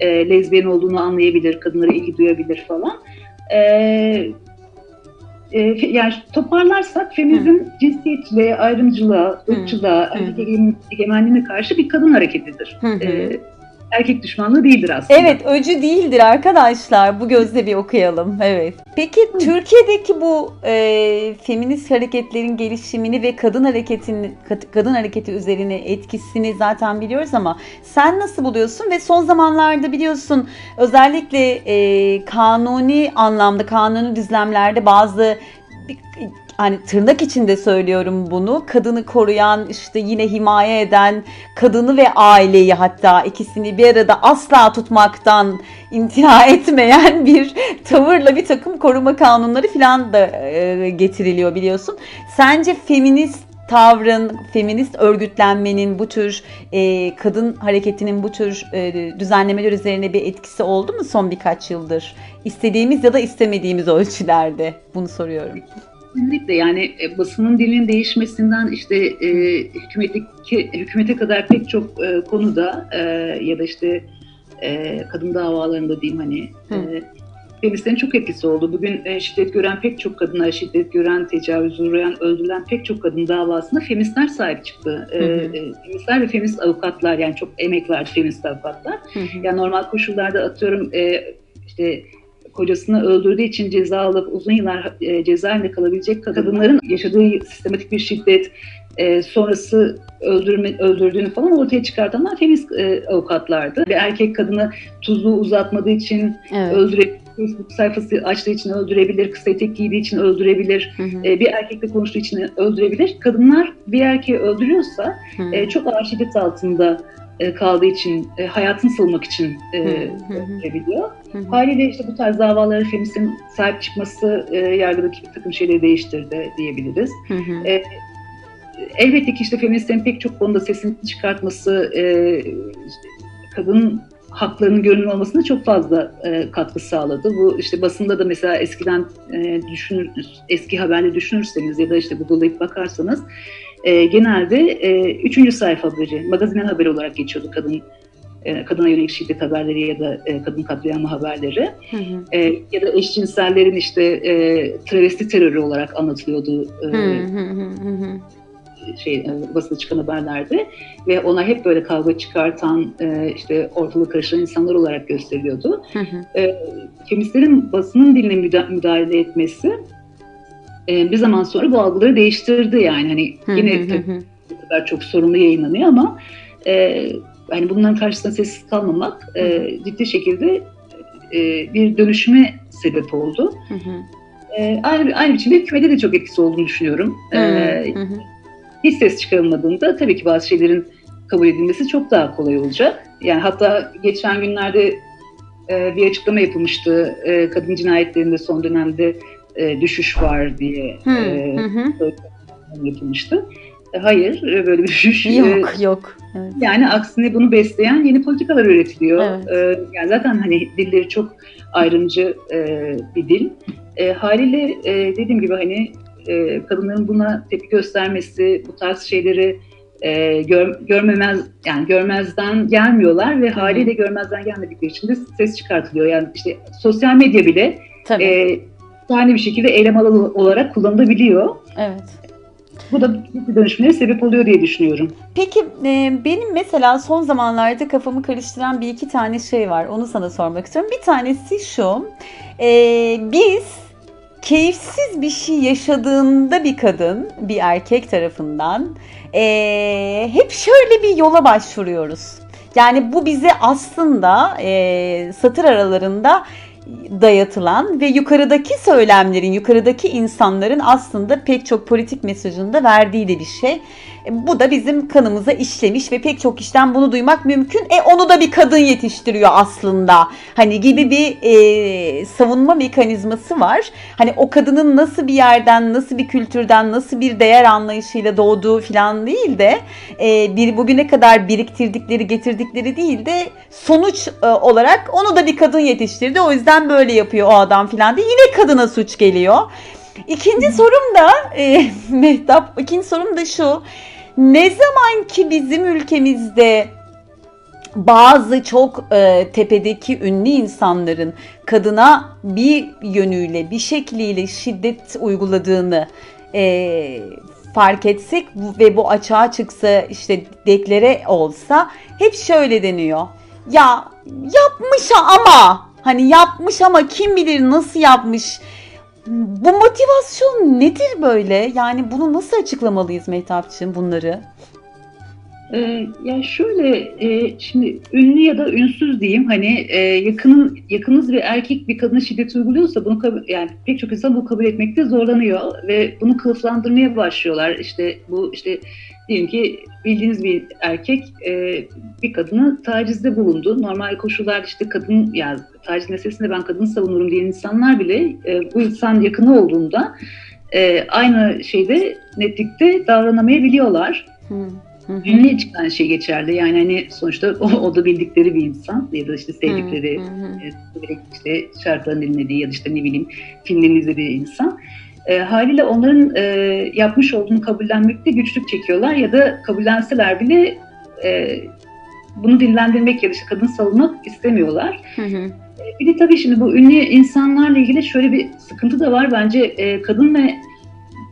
e, lezbiyen olduğunu anlayabilir, kadınlara ilgi duyabilir falan. E, e, yani toparlarsak feminizm cinsiyetçiliğe, ayrımcılığa, Hı. ırkçılığa, Hı. erkek ege- egemenliğine karşı bir kadın hareketidir. Hı hı. E, erkek düşmanlığı değildir aslında. Evet öcü değildir arkadaşlar. Bu gözle bir okuyalım. Evet. Peki Hı. Türkiye'deki bu e, feminist hareketlerin gelişimini ve kadın hareketinin kadın hareketi üzerine etkisini zaten biliyoruz ama sen nasıl buluyorsun ve son zamanlarda biliyorsun özellikle e, kanuni anlamda kanuni düzlemlerde bazı hani tırnak içinde söylüyorum bunu. Kadını koruyan, işte yine himaye eden, kadını ve aileyi hatta ikisini bir arada asla tutmaktan intiha etmeyen bir tavırla bir takım koruma kanunları falan da e, getiriliyor biliyorsun. Sence feminist tavrın, feminist örgütlenmenin bu tür e, kadın hareketinin bu tür e, düzenlemeler üzerine bir etkisi oldu mu son birkaç yıldır? İstediğimiz ya da istemediğimiz ölçülerde bunu soruyorum. Kesinlikle yani e, basının dilinin değişmesinden işte e, hükümetteki hükümete kadar pek çok e, konuda e, ya da işte e, kadın davalarında diyeyim hani e, feministlerin çok etkisi oldu. Bugün e, şiddet gören pek çok kadına, şiddet gören, tecavüz uğrayan, öldürülen pek çok kadın davasında feministler sahip çıktı. Hı hı. E, feministler ve feminist avukatlar yani çok emek verdi feminist avukatlar. Hı hı. Yani normal koşullarda atıyorum e, işte kocasını öldürdüğü için ceza alıp uzun yıllar e, cezaevinde kalabilecek kadınların yaşadığı sistematik bir şiddet e, sonrası öldürme, öldürdüğünü falan ortaya çıkartanlar feminist e, avukatlardı. Bir erkek kadını tuzluğu uzatmadığı için evet. öldürebilir. Facebook sayfası açtığı için öldürebilir, kısa etek giydiği için öldürebilir, hı hı. E, bir erkekle konuştuğu için öldürebilir. Kadınlar bir erkeği öldürüyorsa hı. e, çok ağır şiddet altında e, kaldığı için e, hayatını savunmak için e, öldürebiliyor. Haliyle işte bu tarz davalara feministin sahip çıkması e, yargıdaki bir takım şeyleri değiştirdi diyebiliriz. Hı hı. E, elbette ki işte feministlerin pek çok konuda sesini çıkartması, e, kadın haklarının görünür olmasına çok fazla e, katkı sağladı. Bu işte basında da mesela eskiden e, düşünür, eski haberleri düşünürseniz ya da işte Google'layıp bakarsanız e, genelde e, üçüncü sayfa haberi, magazinen haberi olarak geçiyordu kadın e, kadına yönelik şiddet haberleri ya da e, kadın katliamı haberleri hı hı. E, ya da eşcinsellerin işte e, travesti terörü olarak anlatılıyordu e, hı hı hı şey e, basına çıkan haberlerde ve ona hep böyle kavga çıkartan e, işte ortalık karıştıran insanlar olarak gösteriliyordu. Hı hı. E, feministlerin basının diline müdahale etmesi e, bir zaman sonra bu algıları değiştirdi yani hani yine tabii bu kadar çok sorunlu yayınlanıyor ama e, hani bunların karşısında sessiz kalmamak e, ciddi şekilde e, bir dönüşüme sebep oldu. Hı hı. E, aynı, aynı biçimde hükümete de çok etkisi olduğunu düşünüyorum. Hı e, hiç ses çıkarılmadığında tabii ki bazı şeylerin kabul edilmesi çok daha kolay olacak. Yani hatta geçen günlerde e, bir açıklama yapılmıştı e, kadın cinayetlerinde son dönemde e, düşüş var diye hı, e, hı. yapılmıştı. Hayır, e, böyle bir düşüş yok. E, yok. Evet. Yani aksine bunu besleyen yeni politikalar üretiliyor. Evet. E, yani zaten hani dilleri çok ayrımcı e, bir dil. E, haliyle e, dediğim gibi hani e, kadınların buna tepki göstermesi, bu tarz şeyleri e, gör, görmemez yani görmezden gelmiyorlar ve haliyle görmezden gelmedikleri için de ses çıkartılıyor. Yani işte sosyal medya bile Tabii. E, tane bir şekilde eylem alanı olarak kullanılabiliyor. Evet. Bu da dönüşümlere sebep oluyor diye düşünüyorum. Peki e, benim mesela son zamanlarda kafamı karıştıran bir iki tane şey var. Onu sana sormak istiyorum. Bir tanesi şu. E, biz keyifsiz bir şey yaşadığında bir kadın, bir erkek tarafından e, hep şöyle bir yola başvuruyoruz. Yani bu bize aslında e, satır aralarında dayatılan ve yukarıdaki söylemlerin, yukarıdaki insanların aslında pek çok politik mesajında verdiği de bir şey. E, bu da bizim kanımıza işlemiş ve pek çok kişiden bunu duymak mümkün. E onu da bir kadın yetiştiriyor aslında. Hani gibi bir e, savunma mekanizması var. Hani o kadının nasıl bir yerden, nasıl bir kültürden, nasıl bir değer anlayışıyla doğduğu falan değil de e, bir bugüne kadar biriktirdikleri, getirdikleri değil de sonuç e, olarak onu da bir kadın yetiştirdi. O yüzden böyle yapıyor o adam falan diye yine kadına suç geliyor. İkinci sorum da e, Mehtap, ikinci sorum da şu. Ne zaman ki bizim ülkemizde bazı çok e, tepedeki ünlü insanların kadına bir yönüyle, bir şekliyle şiddet uyguladığını e, fark etsek ve bu açığa çıksa işte deklare olsa hep şöyle deniyor. ya yapmış ama hani yapmış ama kim bilir nasıl yapmış. Bu motivasyon nedir böyle? Yani bunu nasıl açıklamalıyız Mehtapçığım bunları? Ee, ya şöyle e, şimdi ünlü ya da ünsüz diyeyim hani e, yakının yakınız bir erkek bir kadına şiddet uyguluyorsa bunu kabul, yani pek çok insan bu kabul etmekte zorlanıyor ve bunu kılıflandırmaya başlıyorlar. İşte bu işte diyelim ki bildiğiniz bir erkek e, bir kadını tacizde bulundu. Normal koşullar işte kadın yani taciz meselesinde ben kadını savunurum diyen insanlar bile e, bu insan yakını olduğunda aynı şeyde netlikte davranamayabiliyorlar. Hmm. Ünlü için aynı şey geçerli. Yani hani sonuçta o, o da bildikleri bir insan ya da işte sevdikleri, e, işte şarkılarını dinlediği ya da işte ne bileyim filmlerini izlediği insan. E, haliyle onların e, yapmış olduğunu kabullenmekte güçlük çekiyorlar ya da kabullenseler bile e, bunu dinlendirmek ya da işte kadın savunmak istemiyorlar. Hı hı. E, bir de tabii şimdi bu ünlü insanlarla ilgili şöyle bir sıkıntı da var. Bence e, kadın ve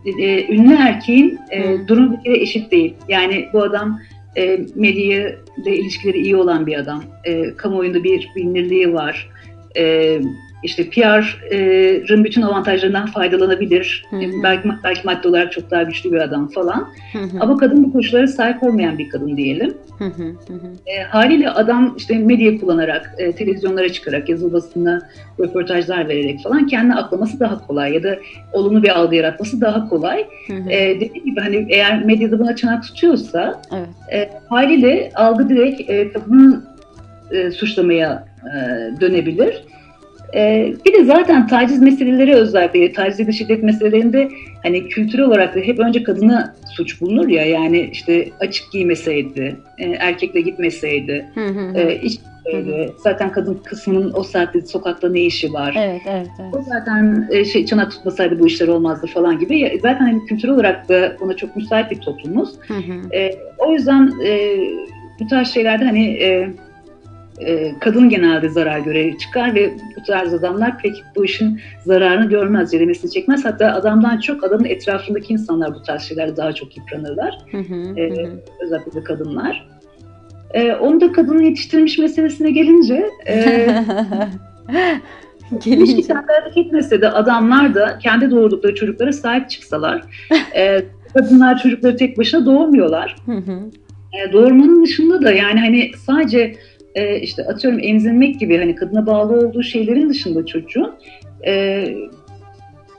e, ünlü erkeğin e, durumu bir kere eşit değil. Yani bu adam e, medyayla ilişkileri iyi olan bir adam. E, kamuoyunda bir bilinirliği var. E, işte PR'ın bütün avantajlarından faydalanabilir. Hı hı. Belki belki madde olarak çok daha güçlü bir adam falan. Hı hı. Ama kadın bu koşullara sahip olmayan bir kadın diyelim. Hı hı hı. E, haliyle adam işte medya kullanarak, e, televizyonlara çıkarak, yazılı basına röportajlar vererek falan kendini aklaması daha kolay ya da olumlu bir algı yaratması daha kolay. Hı hı. E, dediğim gibi hani eğer medyada buna çanak tutuyorsa evet. e, haliyle algı direkt e, kadının e, suçlamaya e, dönebilir. Ee, bir de zaten taciz meseleleri özellikle taciz ya şiddet meselelerinde hani kültürel olarak da hep önce kadına suç bulunur ya yani işte açık giymeseydi, e, erkekle gitmeseydi, hı hı. E, iç Zaten kadın kısmının o saatte sokakta ne işi var? Evet, evet, evet. O zaten e, şey çanak tutmasaydı bu işler olmazdı falan gibi. Zaten hani kültürel olarak da ona çok müsait bir toplumuz. Hı hı. E, o yüzden e, bu tarz şeylerde hani e, e, kadın genelde zarar göre çıkar ve bu tarz adamlar pek bu işin zararını görmez, ceremesini çekmez. Hatta adamdan çok adamın etrafındaki insanlar bu tarz şeylerde daha çok yıpranırlar. Hı hı, e, hı. Özellikle de kadınlar. E, onu da kadının yetiştirilmiş meselesine gelince e, Gelince. kendi hareket etmese de adamlar da kendi doğurdukları çocuklara sahip çıksalar e, kadınlar çocukları tek başına doğurmuyorlar. Hı hı. E, doğurmanın dışında da yani hani sadece e, işte atıyorum emzirmek gibi hani kadına bağlı olduğu şeylerin dışında çocuğun e,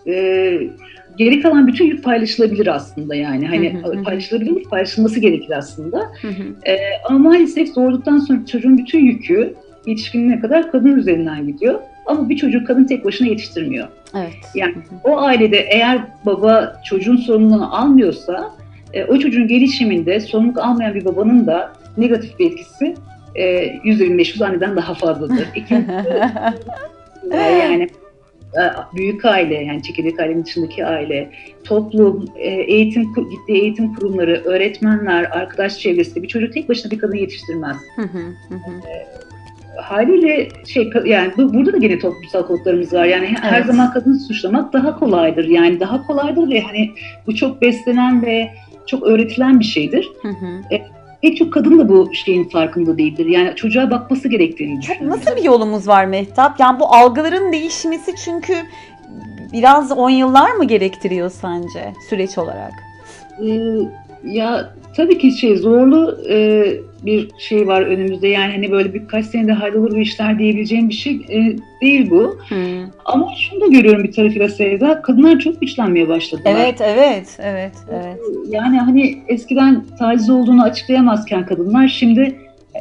e, geri kalan bütün yük paylaşılabilir aslında yani hani hı hı, paylaşılabilir paylaşılması gerekir aslında hı hı. E, ama maalesef doğurduktan sonra çocuğun bütün yükü yetişkinliğine kadar kadın üzerinden gidiyor ama bir çocuk kadın tek başına yetiştirmiyor. Evet. Yani hı hı. o ailede eğer baba çocuğun sorumluluğunu almıyorsa e, o çocuğun gelişiminde sorumluluk almayan bir babanın da negatif bir etkisi e, %1500 anneden daha fazladır. İkincisi yani e, büyük aile yani çekirdek ailenin dışındaki aile, toplum, e, eğitim gittiği eğitim kurumları, öğretmenler, arkadaş çevresi bir çocuk tek başına bir kadın yetiştirmez. e, haliyle şey yani bu, burada da gene toplumsal kodlarımız var. Yani evet. her zaman kadını suçlamak daha kolaydır. Yani daha kolaydır ve hani bu çok beslenen ve çok öğretilen bir şeydir. Hı hı. E, pek çok kadın da bu şeyin farkında değildir. Yani çocuğa bakması gerektiğini düşünüyor. Nasıl bir yolumuz var Mehtap? Yani bu algıların değişmesi çünkü biraz on yıllar mı gerektiriyor sence süreç olarak? Ee, ya tabii ki şey zorlu e, bir şey var önümüzde. Yani hani böyle birkaç senede hallolur bu işler diyebileceğim bir şey e, değil bu. Hmm. Ama şunu da görüyorum bir tarafıyla Sevda. Kadınlar çok güçlenmeye başladılar. Evet, evet, evet, evet. Yani hani eskiden taciz olduğunu açıklayamazken kadınlar şimdi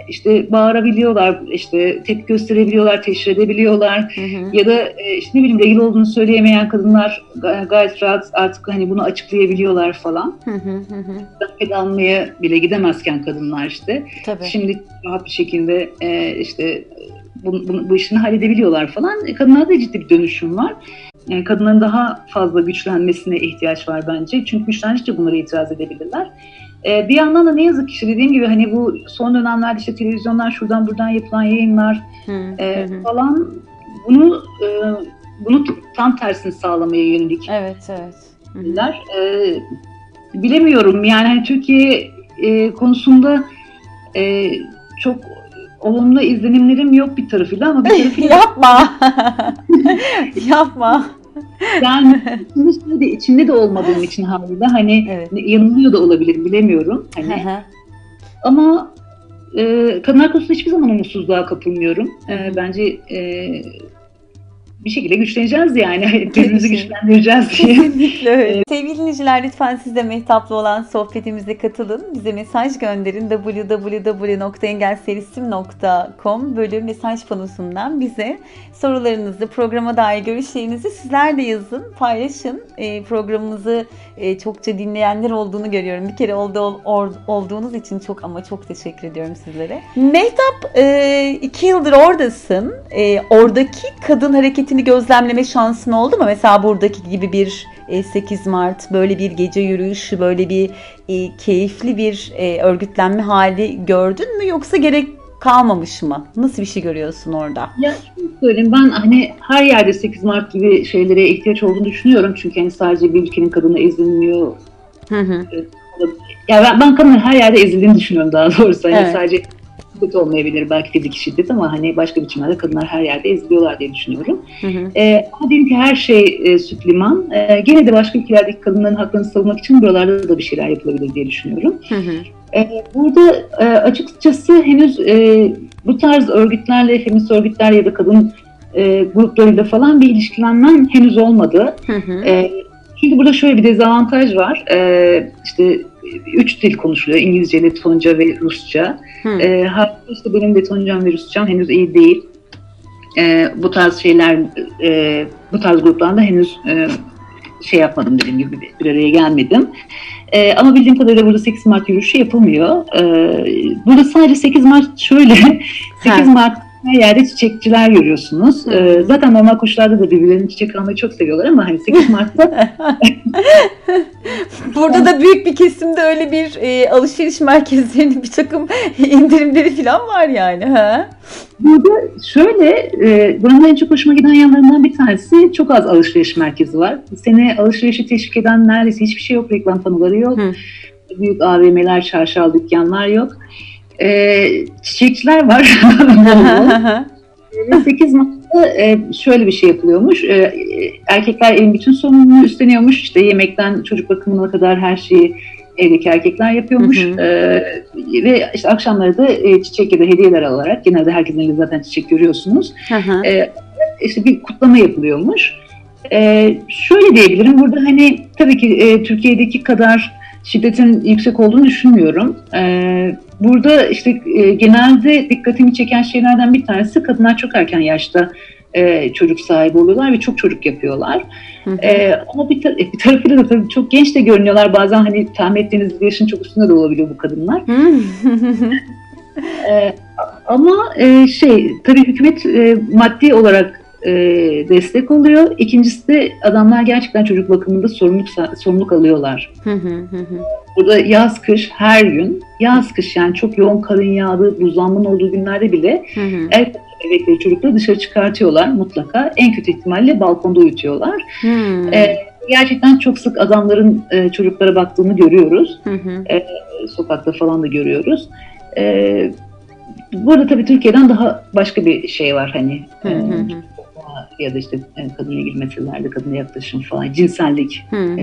işte bağırabiliyorlar, işte tepki gösterebiliyorlar, teşhir edebiliyorlar hı hı. ya da e, işte ne bileyim regl olduğunu söyleyemeyen kadınlar gayet rahat artık hani bunu açıklayabiliyorlar falan. Hı hı almaya bile gidemezken kadınlar işte. Tabii. Şimdi rahat bir şekilde e, işte bu, bu, bu işini halledebiliyorlar falan. E, kadınlarda ciddi bir dönüşüm var. Yani kadınların daha fazla güçlenmesine ihtiyaç var bence. Çünkü güçlendikçe bunlara itiraz edebilirler. E, bir yandan da ne yazık ki işte dediğim gibi hani bu son dönemlerde işte televizyonlar şuradan buradan yapılan yayınlar hı, e, hı. falan bunu e, bunu tam tersini sağlamaya yönelik. Evet, evet. E, bilemiyorum yani hani Türkiye e, konusunda e, çok olumlu izlenimlerim yok bir tarafıyla ama bir tarafıyla Yapma. Yapma. Yani içinde de, içinde de olmadığım için haliyle hani Evet. yanılıyor da olabilir bilemiyorum. Hani ama e, kadınlar konusunda hiçbir zaman umutsuzluğa kapılmıyorum. E, bence e, bir şekilde güçleneceğiz yani. Kesin. güçlendireceğiz diye. Kesinlikle öyle. Sevgili dinleyiciler lütfen siz de Mehtap'la olan sohbetimize katılın. Bize mesaj gönderin. www.engelserisi.com bölüm mesaj panosundan bize sorularınızı, programa dair görüşlerinizi sizler de yazın, paylaşın. E, programımızı e, çokça dinleyenler olduğunu görüyorum. Bir kere oldu, ol- or- olduğunuz için çok ama çok teşekkür ediyorum sizlere. Mehtap e, iki yıldır oradasın. E, oradaki kadın hareketini gözlemleme şansın oldu mu? Mesela buradaki gibi bir e, 8 Mart böyle bir gece yürüyüşü, böyle bir e, keyifli bir e, örgütlenme hali gördün mü yoksa gerek kalmamış mı? Nasıl bir şey görüyorsun orada? Ya şunu söyleyeyim ben hani her yerde 8 Mart gibi şeylere ihtiyaç olduğunu düşünüyorum. Çünkü hani sadece bir ülkenin kadını ezilmiyor. Hı hı. Ya ben, ben kadının her yerde ezildiğini düşünüyorum daha doğrusu. Hani Evet. sadece şiddet olmayabilir belki fizik şiddet ama hani başka biçimlerde kadınlar her yerde eziliyorlar diye düşünüyorum. Hı hı. Ama diyelim ki her şey e, süt liman. Ee, gene de başka ülkelerdeki kadınların haklarını savunmak için buralarda da bir şeyler yapılabilir diye düşünüyorum. Hı hı. Ee, burada e, açıkçası henüz e, bu tarz örgütlerle, feminist örgütler ya da kadın e, gruplarıyla falan bir ilişkilenmem henüz olmadı. Hı hı. E, çünkü burada şöyle bir dezavantaj var. E, işte üç dil konuşuluyor. İngilizce, Letonca ve Rusça. Hı. E, hatta işte benim Letoncam ve Rusçam henüz iyi değil. E, bu tarz şeyler, e, bu tarz gruplarla henüz e, şey yapmadım dediğim gibi bir, araya gelmedim. E, ama bildiğim kadarıyla burada 8 Mart yürüyüşü yapılmıyor. E, burada sadece 8 Mart şöyle, 8 Mart her yerde çiçekçiler görüyorsunuz. Hı. E, zaten normal koşullarda da birbirlerinin çiçek almayı çok seviyorlar ama hani 8 Mart'ta Burada da büyük bir kesimde öyle bir e, alışveriş merkezlerinin bir takım indirimleri falan var yani. Ha? Burada şöyle, e, buranın en çok hoşuma giden yanlarından bir tanesi çok az alışveriş merkezi var. Seni alışverişe teşvik eden neredeyse hiçbir şey yok, reklam panoları yok. Hı. Büyük AVM'ler, çarşal dükkanlar yok. E, çiçekçiler var. Ve 8 Mart'ta e, şöyle bir şey yapılıyormuş. E, e, erkekler evin bütün sorumluluğunu üstleniyormuş. İşte yemekten çocuk bakımına kadar her şeyi evdeki erkekler yapıyormuş. Hı hı. E, ve işte akşamları da e, çiçek ya da hediyeler alarak genelde herkesin elinde zaten çiçek görüyorsunuz. Hı hı. E, işte bir kutlama yapılıyormuş. E, şöyle diyebilirim. Burada hani tabii ki e, Türkiye'deki kadar şiddetin yüksek olduğunu düşünmüyorum. E, burada işte e, genelde dikkatimi çeken şeylerden bir tanesi kadınlar çok erken yaşta e, çocuk sahibi oluyorlar ve çok çocuk yapıyorlar. Hı hı. E, ama bir, tar- bir tarafıyla da tabii çok genç de görünüyorlar. Bazen hani tahmin ettiğiniz bir yaşın çok üstünde de olabiliyor bu kadınlar. Ee, ama e, şey tabii hükümet e, maddi olarak e, destek oluyor. İkincisi de adamlar gerçekten çocuk bakımında sorumluluk sorumluluk alıyorlar. Hı hı hı hı. Burada yaz kış her gün yaz kış yani çok yoğun karın yağdığı buzlanmanın olduğu günlerde bile el bebekleri çocukları dışarı çıkartıyorlar mutlaka. En kötü ihtimalle balkonda uyutuyorlar. Ee, gerçekten çok sık adamların e, çocuklara baktığını görüyoruz. Hı. Sokakta falan da görüyoruz. Ee, burada tabii Türkiye'den daha başka bir şey var hani. Hı hı e, hı. Ya da işte e, kadınla ilgili meselelerde kadına yaklaşım falan, cinsellik, hı hı.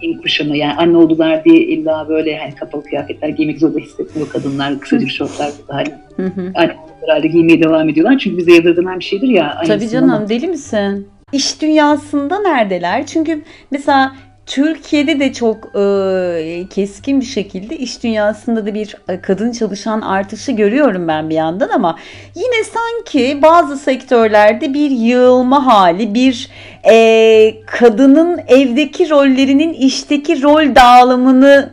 giyim kuşamı yani anne oldular diye illa böyle hani kapalı kıyafetler giymek zorunda hissetmiyor kadınlar, kısacık şortlar hani anne herhalde giymeye devam ediyorlar çünkü bize yadırganan bir şeydir ya. Tabii canım deli misin? İş dünyasında neredeler? Çünkü mesela Türkiye'de de çok e, keskin bir şekilde iş dünyasında da bir e, kadın çalışan artışı görüyorum ben bir yandan ama yine sanki bazı sektörlerde bir yığılma hali, bir e, kadının evdeki rollerinin işteki rol dağılımını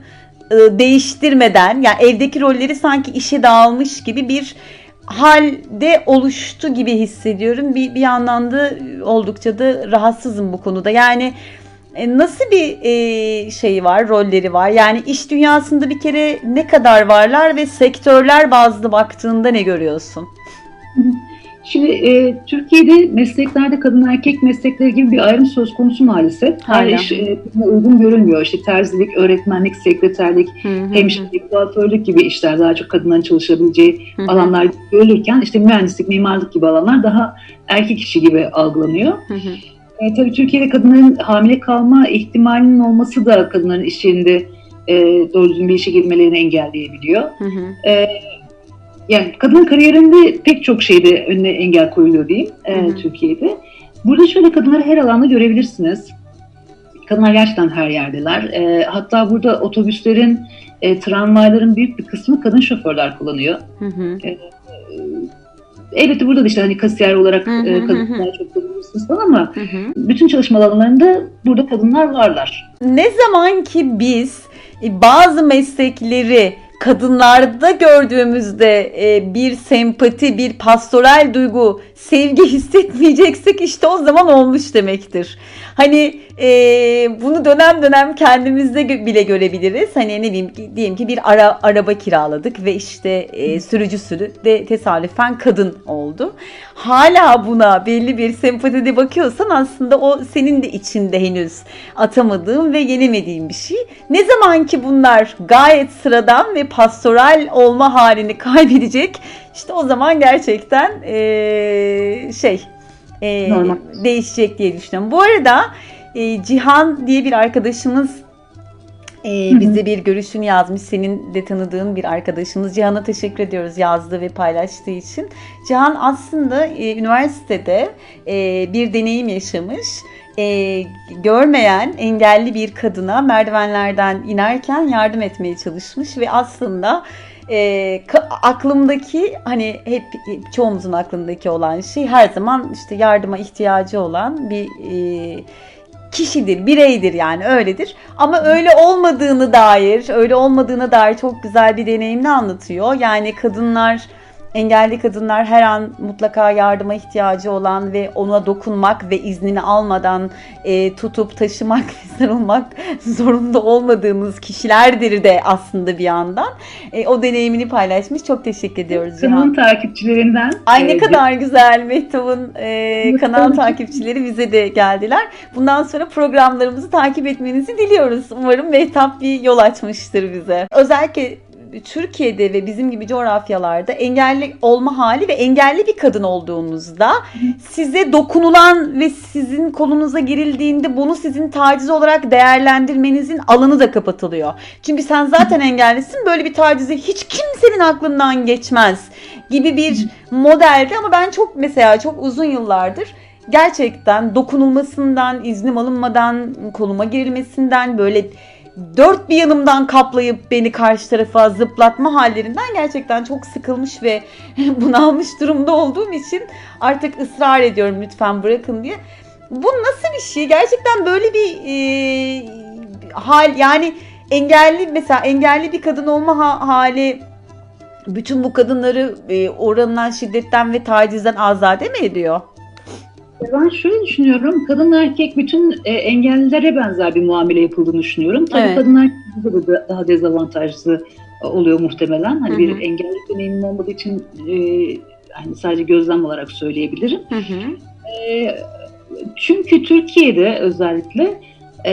e, değiştirmeden yani evdeki rolleri sanki işe dağılmış gibi bir halde oluştu gibi hissediyorum. Bir, bir yandan da oldukça da rahatsızım bu konuda. Yani e, nasıl bir e, şey var, rolleri var? Yani iş dünyasında bir kere ne kadar varlar ve sektörler bazlı baktığında ne görüyorsun? Şimdi e, Türkiye'de mesleklerde kadın erkek meslekleri gibi bir ayrım söz konusu maalesef. Her iş e, uygun görünmüyor. İşte terzilik, öğretmenlik, sekreterlik, hemşirelik, kuaförlük gibi işler daha çok kadınların çalışabileceği Hı hı. alanlar görülürken işte mühendislik, mimarlık gibi alanlar daha erkek işi gibi algılanıyor. Hı hı. E, tabii Türkiye'de kadınların hamile kalma ihtimalinin olması da kadınların iş yerinde e, doğru düzgün bir işe girmelerini engelleyebiliyor. Hı hı. E, yani kadın kariyerinde pek çok şeyde önüne engel koyuluyor diyeyim e, Hı hı. Türkiye'de. Burada şöyle kadınları her alanda görebilirsiniz. Kadınlar gerçekten her yerdeler. E, hatta burada otobüslerin, e, tramvayların büyük bir kısmı kadın şoförler kullanıyor. Hı hı. Elbette burada da işte hani kasiyer olarak e, kadınlar çok kullanırsınız falan ama Hı hı. bütün çalışma alanlarında burada kadınlar varlar. Ne zaman ki biz e, bazı meslekleri kadınlarda gördüğümüzde e, bir sempati, bir pastoral duygu, sevgi hissetmeyeceksek işte o zaman olmuş demektir. Hani e, bunu dönem dönem kendimizde bile görebiliriz. Hani ne bileyim diyelim ki bir ara, araba kiraladık ve işte e, sürücüsü de tesadüfen kadın oldu. Hala buna belli bir sempatide bakıyorsan aslında o senin de içinde henüz atamadığın ve yenemediğin bir şey. Ne zaman ki bunlar gayet sıradan ve pastoral olma halini kaybedecek işte o zaman gerçekten eee, şey Normal. değişecek diye düşünüyorum. Bu arada eee, Cihan diye bir arkadaşımız hı. bize bir görüşünü yazmış. Senin de tanıdığın bir arkadaşımız. Cihan'a teşekkür ediyoruz yazdığı ve paylaştığı için. Cihan aslında eee, üniversitede eee, bir deneyim yaşamış e, görmeyen engelli bir kadına merdivenlerden inerken yardım etmeye çalışmış ve aslında e, aklımdaki hani hep çoğumuzun aklındaki olan şey her zaman işte yardıma ihtiyacı olan bir e, kişidir, bireydir yani öyledir. Ama öyle olmadığını dair, öyle olmadığına dair çok güzel bir deneyimini anlatıyor. Yani kadınlar Engelli kadınlar her an mutlaka yardıma ihtiyacı olan ve ona dokunmak ve iznini almadan e, tutup taşımak ve sarılmak zorunda olmadığımız kişilerdir de aslında bir yandan. E, o deneyimini paylaşmış. Çok teşekkür ediyoruz Cihan. Kanalın takipçilerinden. Ay ne e, kadar güzel Mehtap'ın e, kanal takipçileri bize de geldiler. Bundan sonra programlarımızı takip etmenizi diliyoruz. Umarım Mehtap bir yol açmıştır bize. Özellikle Türkiye'de ve bizim gibi coğrafyalarda engelli olma hali ve engelli bir kadın olduğunuzda size dokunulan ve sizin kolunuza girildiğinde bunu sizin taciz olarak değerlendirmenizin alanı da kapatılıyor. Çünkü sen zaten engellisin böyle bir tacize hiç kimsenin aklından geçmez gibi bir modeldi ama ben çok mesela çok uzun yıllardır gerçekten dokunulmasından, iznim alınmadan, koluma girilmesinden böyle dört bir yanımdan kaplayıp beni karşı tarafa zıplatma hallerinden gerçekten çok sıkılmış ve bunalmış durumda olduğum için artık ısrar ediyorum lütfen bırakın diye. Bu nasıl bir şey? Gerçekten böyle bir e, hal yani engelli mesela engelli bir kadın olma ha- hali bütün bu kadınları e, oranılan şiddetten ve tacizden azade mi ediyor? Ben şöyle düşünüyorum. Kadın erkek bütün e, engellilere benzer bir muamele yapıldığını düşünüyorum. Tabii Evet. kadınlar burada da daha dezavantajlı e, oluyor muhtemelen. Hani Hı hı. bir engelli deneyimim olmadığı için e, hani sadece gözlem olarak söyleyebilirim. Hı hı. E, çünkü Türkiye'de özellikle e,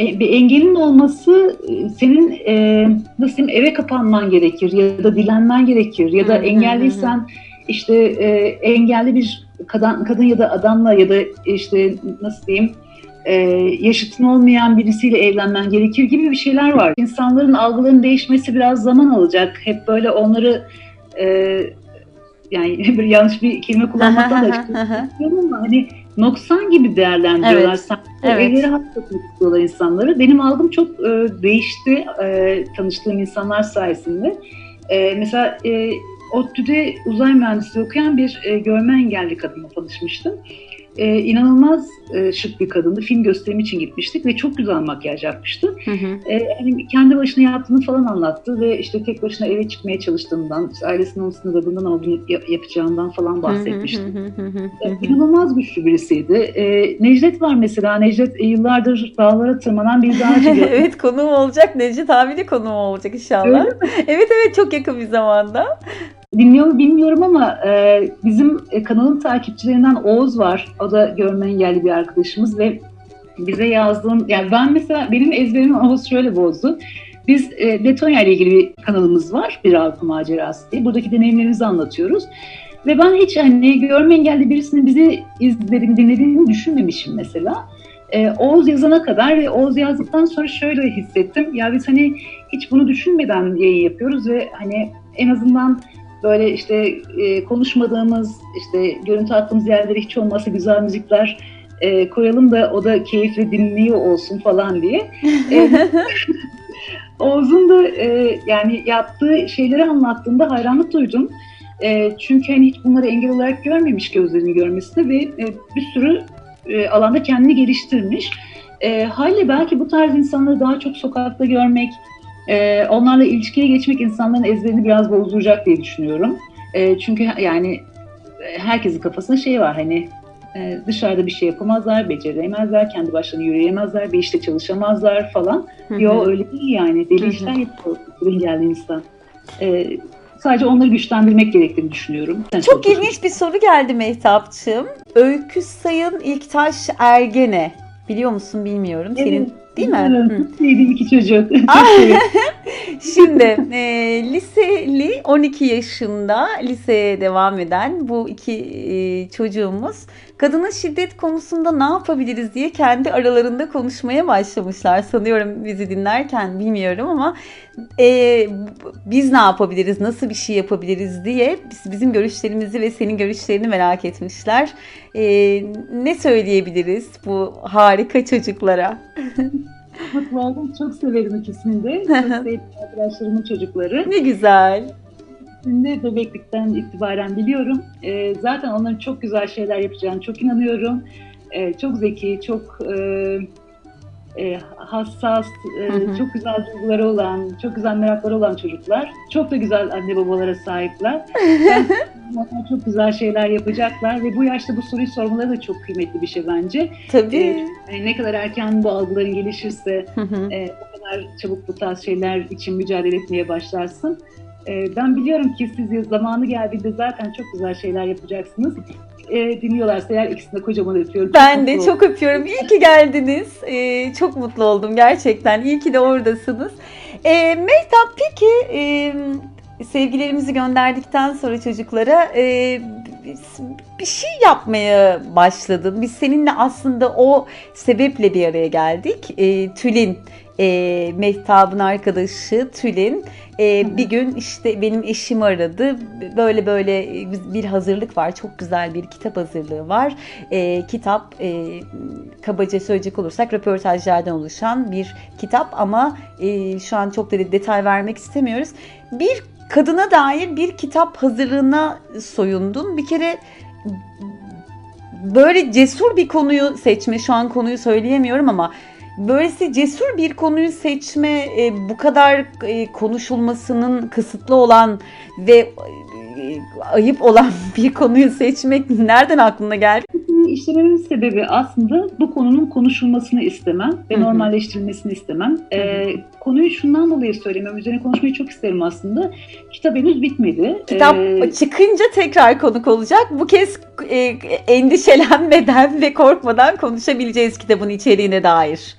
e, bir engelin olması e, senin e, nasıl diyeyim eve kapanman gerekir ya da dilenmen gerekir ya da engelliysen işte e, engelli bir kadın, kadın ya da adamla ya da işte nasıl diyeyim e, yaşıtın olmayan birisiyle evlenmen gerekir gibi bir şeyler var. İnsanların algılarının değişmesi biraz zaman alacak. Hep böyle onları e, yani bir yanlış bir kelime kullanmaktan da açıkçası ama hani noksan gibi değerlendiriyorlar. Evet, Sanki evet. evleri hapsetmek istiyorlar insanları. Benim algım çok e, değişti e, tanıştığım insanlar sayesinde. E, mesela e, ODTÜ'de uzay mühendisliği okuyan bir e, görme engelli kadınla tanışmıştım. E, inanılmaz e, şık bir kadındı. Film gösterimi için gitmiştik ve çok güzel makyaj yapmıştı. Hı hı. E, hani kendi başına yaptığını falan anlattı ve işte tek başına eve çıkmaya çalıştığından, işte ailesinin onun sınırlarından olduğunu yap- yapacağından falan bahsetmişti. Hı hı hı hı hı E. İnanılmaz güçlü birisiydi. E, Necdet var mesela. Necdet e, yıllardır dağlara tırmanan bir dağcı. evet konuğum olacak. Necdet abi de konuğum olacak inşallah. Evet evet çok yakın bir zamanda. Dinliyor mu bilmiyorum ama e, bizim e, kanalın takipçilerinden Oğuz var. O da görme engelli bir arkadaşımız ve bize yazdığın, yani ben mesela benim ezberimi Oğuz şöyle bozdu. Biz e, Letonya ile ilgili bir kanalımız var, Bir Avrupa Macerası diye. Buradaki deneyimlerimizi anlatıyoruz. Ve ben hiç hani görme engelli birisinin bizi izlediğini, dinlediğini düşünmemişim mesela. E, Oğuz yazana kadar ve Oğuz yazdıktan sonra şöyle hissettim. Ya biz hani hiç bunu düşünmeden yayın yapıyoruz ve hani en azından böyle işte e, konuşmadığımız, işte görüntü attığımız yerlere hiç olmazsa güzel müzikler e, koyalım da o da keyifli dinliyor olsun falan diye. E, Oğuz'un da e, yani yaptığı şeyleri anlattığında hayranlık duydum. E, çünkü hani hiç bunları engel olarak görmemiş gözlerini görmesine ve e, bir sürü e, alanda kendini geliştirmiş. E, haliyle belki bu tarz insanları daha çok sokakta görmek, e, onlarla ilişkiye geçmek insanların ezberini biraz bozduracak diye düşünüyorum. E, çünkü yani herkesin kafasında şey var hani e, dışarıda bir şey yapamazlar, beceremezler, kendi başlarına yürüyemezler, bir işte çalışamazlar falan. Yo öyle değil yani. Deli işler yapıyor engelli insan. E, sadece onları güçlendirmek gerektiğini düşünüyorum. Sen çok ilginç bir soru geldi Mehtapçığım. Öykü Sayın İlktaş Ergene. Biliyor musun bilmiyorum. Evet. Senin Değil mi? Sevdiğim iki çocuk. Şimdi e, liseli 12 yaşında liseye devam eden bu iki e, çocuğumuz kadına şiddet konusunda ne yapabiliriz diye kendi aralarında konuşmaya başlamışlar. Sanıyorum bizi dinlerken bilmiyorum ama e, biz ne yapabiliriz, nasıl bir şey yapabiliriz diye biz, bizim görüşlerimizi ve senin görüşlerini merak etmişler. E, ne söyleyebiliriz bu harika çocuklara? Mutlu oldum. Çok severim ikisini de. Çok sevdiğim arkadaşlarımın çocukları. Ne güzel. İkisini bebeklikten itibaren biliyorum. E, zaten onların çok güzel şeyler yapacağını çok inanıyorum. E, çok zeki, çok e, e, hassas, e, hı hı. çok güzel duyguları olan, çok güzel merakları olan çocuklar. Çok da güzel anne babalara sahipler. onlar çok güzel şeyler yapacaklar ve bu yaşta bu soruyu sormaları da çok kıymetli bir şey bence. Tabii. E, ne kadar erken bu algıların gelişirse hı hı. E, o kadar çabuk bu tarz şeyler için mücadele etmeye başlarsın. E, ben biliyorum ki siz zamanı geldiğinde zaten çok güzel şeyler yapacaksınız e, dinliyorlarsa eğer ikisini de kocaman öpüyorum. Ben çok de çok öpüyorum. İyi ki geldiniz. E, çok mutlu oldum gerçekten. İyi ki de oradasınız. E, Mehtap peki e, sevgilerimizi gönderdikten sonra çocuklara e, bir şey yapmaya başladın. Biz seninle aslında o sebeple bir araya geldik. E, Tülin e, Mehtap'ın arkadaşı Tülin e, bir gün işte benim eşim aradı. Böyle böyle bir hazırlık var çok güzel bir kitap hazırlığı var. E, kitap e, kabaca söyleyecek olursak röportajlardan oluşan bir kitap ama e, şu an çok da detay vermek istemiyoruz. Bir kadına dair bir kitap hazırlığına soyundun bir kere böyle cesur bir konuyu seçme şu an konuyu söyleyemiyorum ama Böylesi cesur bir konuyu seçme, e, bu kadar e, konuşulmasının kısıtlı olan ve e, ayıp olan bir konuyu seçmek nereden aklına geldi? İşlememin sebebi aslında bu konunun konuşulmasını istemem ve Hı-hı. normalleştirilmesini istemem. Ee, konuyu şundan dolayı söylemiyorum. Üzerine konuşmayı çok isterim aslında. Kitap henüz bitmedi. Kitap ee, çıkınca tekrar konuk olacak. Bu kez e, endişelenmeden ve korkmadan konuşabileceğiz kitabın içeriğine dair.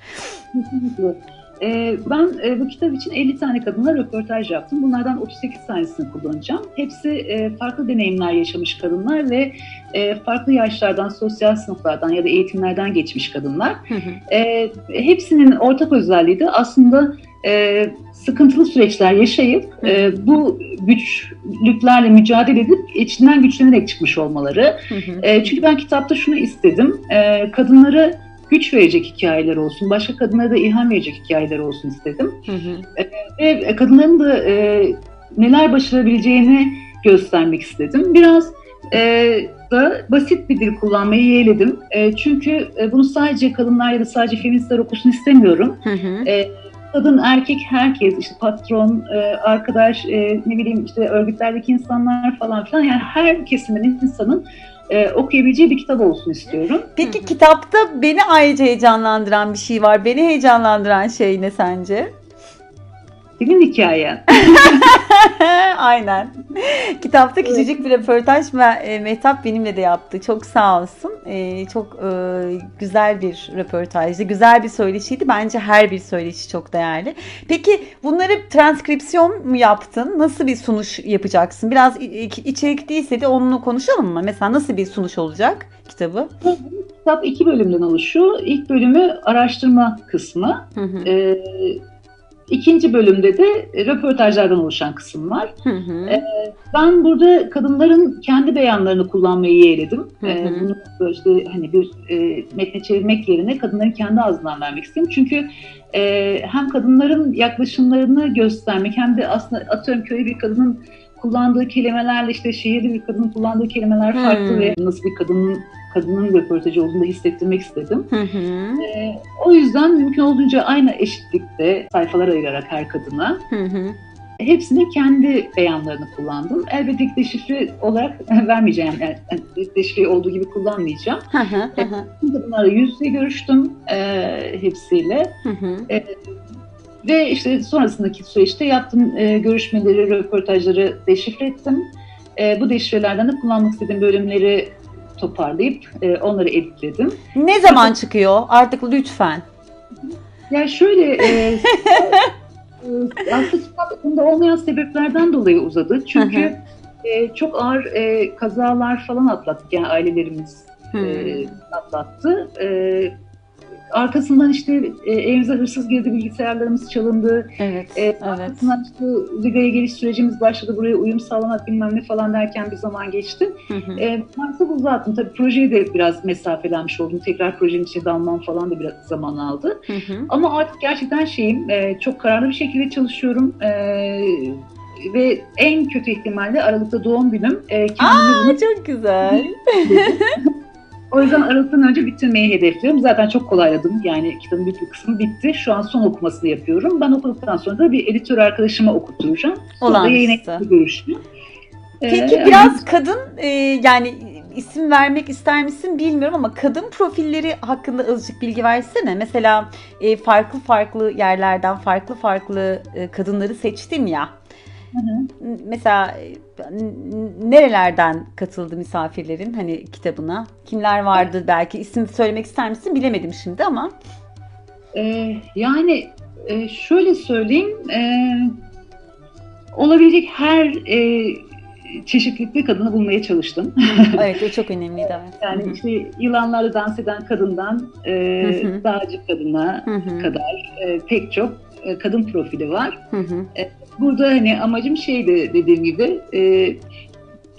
Ee, ben e, bu kitap için 50 tane kadınla röportaj yaptım. Bunlardan 38 tanesini kullanacağım. Hepsi e, farklı deneyimler yaşamış kadınlar ve e, farklı yaşlardan, sosyal sınıflardan ya da eğitimlerden geçmiş kadınlar. Hı hı. E, hepsinin ortak özelliği de aslında e, sıkıntılı süreçler yaşayıp e, bu güçlüklerle mücadele edip içinden güçlenerek çıkmış olmaları. Hı hı. E, çünkü ben kitapta şunu istedim. E, kadınları güç verecek hikayeler olsun, başka kadınlara da ilham verecek hikayeler olsun istedim. Hı hı. E, ve kadınların da e, neler başarabileceğini göstermek istedim. Biraz e, da basit bir dil kullanmayı yeğledim. E, çünkü e, bunu sadece kadınlar ya da sadece feministler okusun istemiyorum. Hı hı. E, kadın, erkek, herkes, işte patron, e, arkadaş, e, ne bileyim işte örgütlerdeki insanlar falan filan yani her kesimin insanın e, okuyabileceği bir kitap olsun istiyorum. Peki kitapta beni ayrıca heyecanlandıran bir şey var. Beni heyecanlandıran şey ne sence? Senin hikayen. Aynen. Kitapta küçücük bir röportaj e, Mehtap benimle de yaptı. Çok sağ olsun. E, çok e, güzel bir röportajdı. Güzel bir söyleşiydi. Bence her bir söyleşi çok değerli. Peki bunları transkripsiyon mu yaptın? Nasıl bir sunuş yapacaksın? Biraz içerikliyse de onunla konuşalım mı? Mesela nasıl bir sunuş olacak kitabı? Kitap iki bölümden oluşuyor. İlk bölümü araştırma kısmı. Hı hı. Ee, İkinci bölümde de röportajlardan oluşan kısım var. Hı hı. Ee, ben burada kadınların kendi beyanlarını kullanmayı yeğledim. Hı hı. Ee, bunu işte hani bir e, metne çevirmek yerine kadınların kendi ağzından vermek istedim. Çünkü e, hem kadınların yaklaşımlarını göstermek hem de aslında atıyorum köy bir kadının kullandığı kelimelerle işte şehirli bir kadının kullandığı kelimeler farklı hmm. ve nasıl bir kadının kadının röportajı olduğunu da hissettirmek istedim. Hı hı. E, o yüzden mümkün olduğunca aynı eşitlikte sayfalar ayırarak her kadına hı hı. hepsinin kendi beyanlarını kullandım. Elbette ki deşifre olarak vermeyeceğim. Yani deşifre olduğu gibi kullanmayacağım. Hı hı hı. Kadınlarla yüz yüze görüştüm e, hepsiyle. Hı hı. E, ve işte sonrasındaki süreçte yaptığım e, görüşmeleri, röportajları deşifre ettim. E, bu deşifrelerden de kullanmak istediğim bölümleri toparlayıp e, onları editledim. Ne zaman çıkıyor? Artık lütfen. Ya şöyle e, e, aslında olmayan sebeplerden dolayı uzadı. Çünkü e, çok ağır e, kazalar falan atlattık yani ailelerimiz e, atlattı. E, arkasından işte e, evimize hırsız girdi, bilgisayarlarımız çalındı. Evet, e, evet. Arkasından işte Riga'ya geliş sürecimiz başladı, buraya uyum sağlamak bilmem ne falan derken bir zaman geçti. Hı hı. E, maalesef uzattım. Tabii projeye de biraz mesafelenmiş oldum. Tekrar projenin içine dalmam falan da biraz zaman aldı. Hı hı. Ama artık gerçekten şeyim, e, çok kararlı bir şekilde çalışıyorum. E, ve en kötü ihtimalle Aralık'ta doğum günüm. E, Aa, bunu... çok güzel. O yüzden Aralık'tan önce bitirmeyi hedefliyorum. Zaten çok kolayladım. Yani kitabın büyük bir kısmı bitti. Şu an son okumasını yapıyorum. Ben okuduktan sonra da bir editör arkadaşıma okutturacağım. Sonra yayın görüşme. Peki ee, biraz yani... kadın e, yani isim vermek ister misin bilmiyorum ama kadın profilleri hakkında azıcık bilgi versene. Mesela e, farklı farklı yerlerden farklı farklı e, kadınları seçtim ya. Hı hı. Mesela nerelerden katıldı misafirlerin hani kitabına? Kimler vardı belki isim söylemek ister misin? Bilemedim şimdi ama. Ee, yani e, şöyle söyleyeyim. E, olabilecek her e, çeşitlilikte kadını bulmaya çalıştım. evet o çok önemliydi evet. Yani Hı-hı. işte yılanlarla dans eden kadından e, dağcı kadına Hı-hı. kadar e, pek çok e, kadın profili var. Hı-hı. E, burada hani amacım şeydi dediğim gibi e,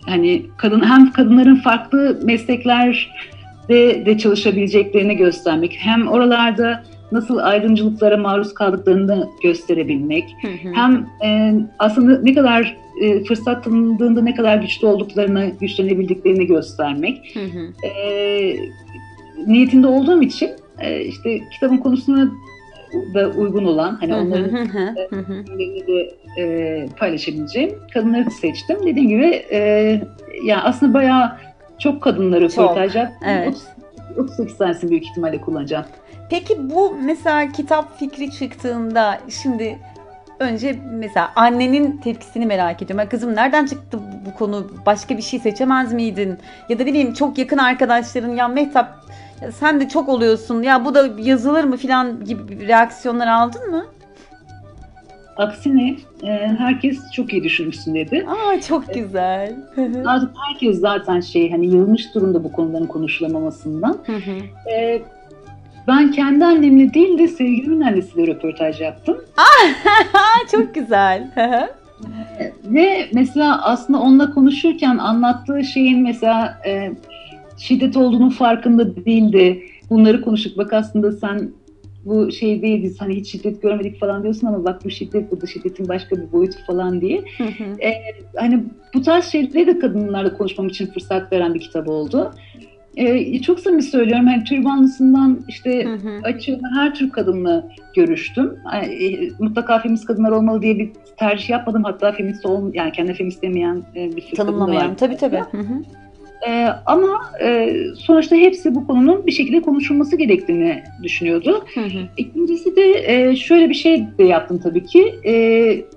hani kadın hem kadınların farklı mesleklerde de çalışabileceklerini göstermek hem oralarda nasıl ayrımcılıklara maruz kaldıklarını gösterebilmek hı hı. hem e, aslında ne kadar e, fırsat tanındığında ne kadar güçlü olduklarını güçlenebildiklerini göstermek hı hı. E, niyetinde olduğum için e, işte kitabın konusuna da uygun olan hani onların e, de e, paylaşabileceğim kadınları seçtim. Dediğim gibi e, yani aslında bayağı çok kadınları röportaj yaptım. Evet. 38 tanesini büyük ihtimalle kullanacağım. Peki bu mesela kitap fikri çıktığında şimdi önce mesela annenin tepkisini merak ediyorum. Kızım nereden çıktı bu konu? Başka bir şey seçemez miydin? Ya da bileyim çok yakın arkadaşların ya Mehtap sen de çok oluyorsun ya bu da yazılır mı filan gibi reaksiyonlar aldın mı? Aksine e, herkes çok iyi düşünmüşsün dedi. Aa çok güzel. Artık herkes zaten şey hani yılmış durumda bu konuların konuşulamamasından. e, ben kendi annemle değil de sevgilimin annesiyle röportaj yaptım. çok güzel. Ve mesela aslında onunla konuşurken anlattığı şeyin mesela e, şiddet olduğunun farkında değildi. Bunları konuştuk. Bak aslında sen bu şey değildi hani hiç şiddet görmedik falan diyorsun ama bak bu şiddet burada şiddetin başka bir boyutu falan diye. Ee, hani bu tarz şeyleri de kadınlarla konuşmam için fırsat veren bir kitap oldu. Ee, çok samimi söylüyorum. Hani türbanlısından işte açığına her tür kadınla görüştüm. Yani, e, mutlaka feminist kadınlar olmalı diye bir tercih yapmadım. Hatta feminist ol, yani kendi feminist demeyen e, bir sürü Tanımlamayan. Tabii tabii. Hı hı. E, ama e, sonuçta hepsi bu konunun bir şekilde konuşulması gerektiğini düşünüyordu. Hı hı. İkincisi de e, şöyle bir şey de yaptım tabii ki. E,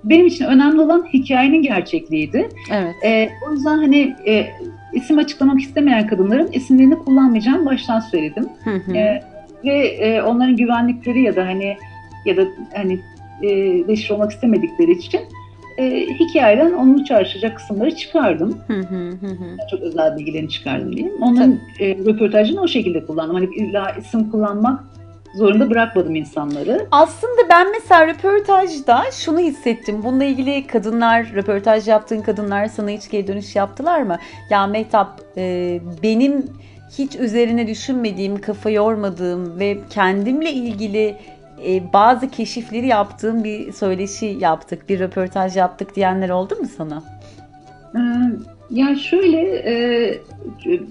benim için önemli olan hikayenin gerçekliğiydi. Evet. E, o yüzden hani e, isim açıklamak istemeyen kadınların isimlerini kullanmayacağım baştan söyledim. Hı hı. E, ve e, onların güvenlikleri ya da hani ya da hani e, leşir olmak istemedikleri için e, hikayeden onu çağrışacak kısımları çıkardım. Hı hı hı hı. Çok özel bilgilerini çıkardım diyeyim. Onların e, röportajını o şekilde kullandım. Hani illa isim kullanmak zorunda bırakmadım insanları. Aslında ben mesela röportajda şunu hissettim. Bununla ilgili kadınlar, röportaj yaptığın kadınlar sana hiç geri dönüş yaptılar mı? Ya Mehtap e, benim hiç üzerine düşünmediğim, kafa yormadığım ve kendimle ilgili e, bazı keşifleri yaptığım bir söyleşi yaptık, bir röportaj yaptık diyenler oldu mu sana? Ee, ya şöyle e,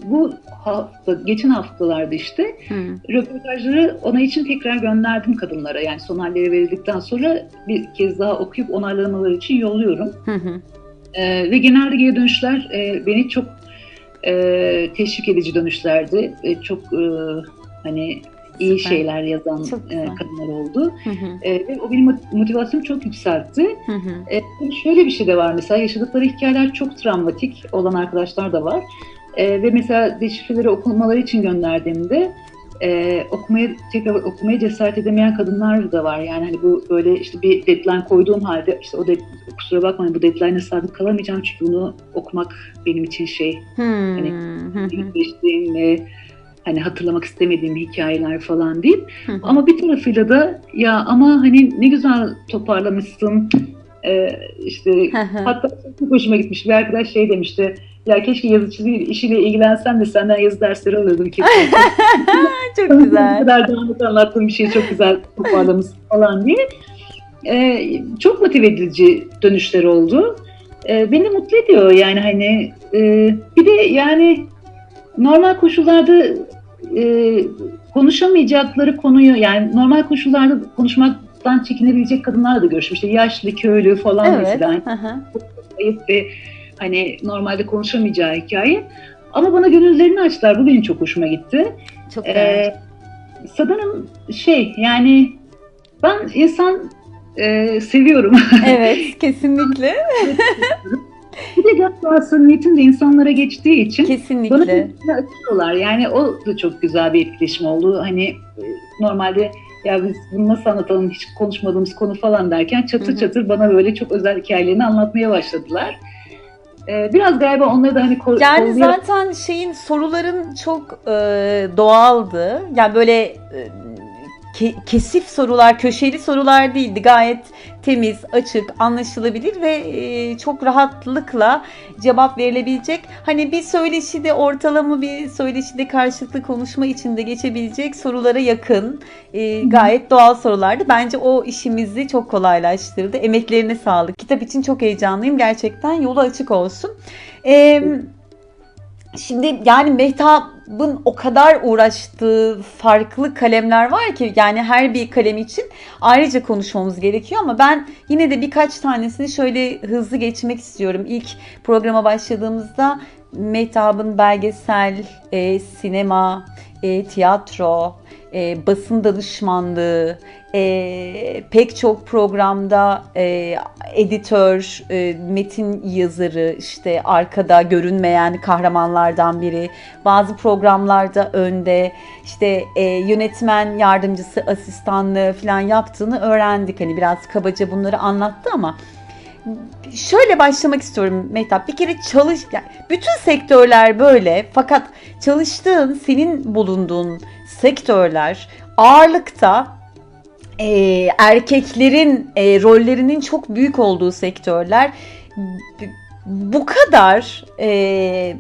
bu hafta geçen haftalarda işte Hı. röportajları ona için tekrar gönderdim kadınlara. Yani son halleri verildikten sonra bir kez daha okuyup onarlamaları için yolluyorum. Hı hı. Ee, ve genelde geri dönüşler e, beni çok e, teşvik edici dönüşlerdi. E, çok e, hani iyi Süper. şeyler yazan e, kadınlar oldu. Hı hı. E, ve o benim mot- motivasyonumu çok yükseltti. Hı hı. E, şöyle bir şey de var mesela yaşadıkları hikayeler çok travmatik olan arkadaşlar da var. E, ve mesela deşifreleri okumaları için gönderdiğimde e, okumaya tekrar okumaya cesaret edemeyen kadınlar da var. Yani hani bu böyle işte bir deadline koyduğum halde işte o de, kusura bakmayın bu deadline'e sadık kalamayacağım çünkü bunu okumak benim için şey Hı Hani- ve hani hatırlamak istemediğim hikayeler falan değil. Hı hı. Ama bir tarafıyla da ya ama hani ne güzel toparlamışsın. Ee, işte Hı hı. hatta çok hoşuma gitmiş. Bir arkadaş şey demişti. Ya keşke yazı çizgi işiyle ilgilensem de senden yazı dersleri alırdım kesin. Çok Bu güzel. kadar dağınık anlattığım bir şeyi çok güzel toparlamışsın falan diye. Ee, çok motive edici dönüşler oldu. Ee, beni mutlu ediyor yani hani e, bir de yani normal koşullarda e, konuşamayacakları konuyu yani normal koşullarda konuşmaktan çekinebilecek kadınlarla da görüşmüş. İşte yaşlı, köylü falan Evet. mesela ayıp ve hani normalde konuşamayacağı hikaye. Ama bana gönüllerini açtılar. Bu benim çok hoşuma gitti. Çok. Ee, sanırım şey yani ben insan e, seviyorum. Evet, kesinlikle. Bir de galiba samimiyetim de insanlara geçtiği için bana Kesinlikle. gönüllerini açıyorlar. Yani o da çok güzel bir etkileşim oldu. Hani e, normalde ya biz bunu nasıl anlatalım hiç konuşmadığımız konu falan derken çatır Hı hı. çatır bana böyle çok özel hikayelerini anlatmaya başladılar. Ee, biraz galiba onları da hani ko- Yani kollayarak- zaten şeyin soruların çok e, doğaldı. Yani böyle e, ke- kesif sorular, köşeli sorular değildi. Gayet temiz, açık, anlaşılabilir ve e, çok rahatlıkla cevap verilebilecek. Hani bir söyleşide ortalama bir söyleşide karşılıklı konuşma içinde geçebilecek sorulara yakın e, gayet doğal sorulardı. Bence o işimizi çok kolaylaştırdı. Emeklerine sağlık. Kitap için çok heyecanlıyım. Gerçekten yolu açık olsun. Ee, Şimdi yani Mehtap'ın o kadar uğraştığı farklı kalemler var ki yani her bir kalem için ayrıca konuşmamız gerekiyor ama ben yine de birkaç tanesini şöyle hızlı geçmek istiyorum. İlk programa başladığımızda Mehtap'ın belgesel, e, sinema, e, tiyatro, e, basın danışmanlığı, e, pek çok programda e, editör, e, metin yazarı, işte arkada görünmeyen kahramanlardan biri, bazı programlarda önde, işte e, yönetmen yardımcısı, asistanlığı falan yaptığını öğrendik. Hani biraz kabaca bunları anlattı ama şöyle başlamak istiyorum Mehtap. Bir kere çalış, yani bütün sektörler böyle fakat çalıştığın, senin bulunduğun sektörler ağırlıkta e, erkeklerin e, rollerinin çok büyük olduğu sektörler. Bu kadar e,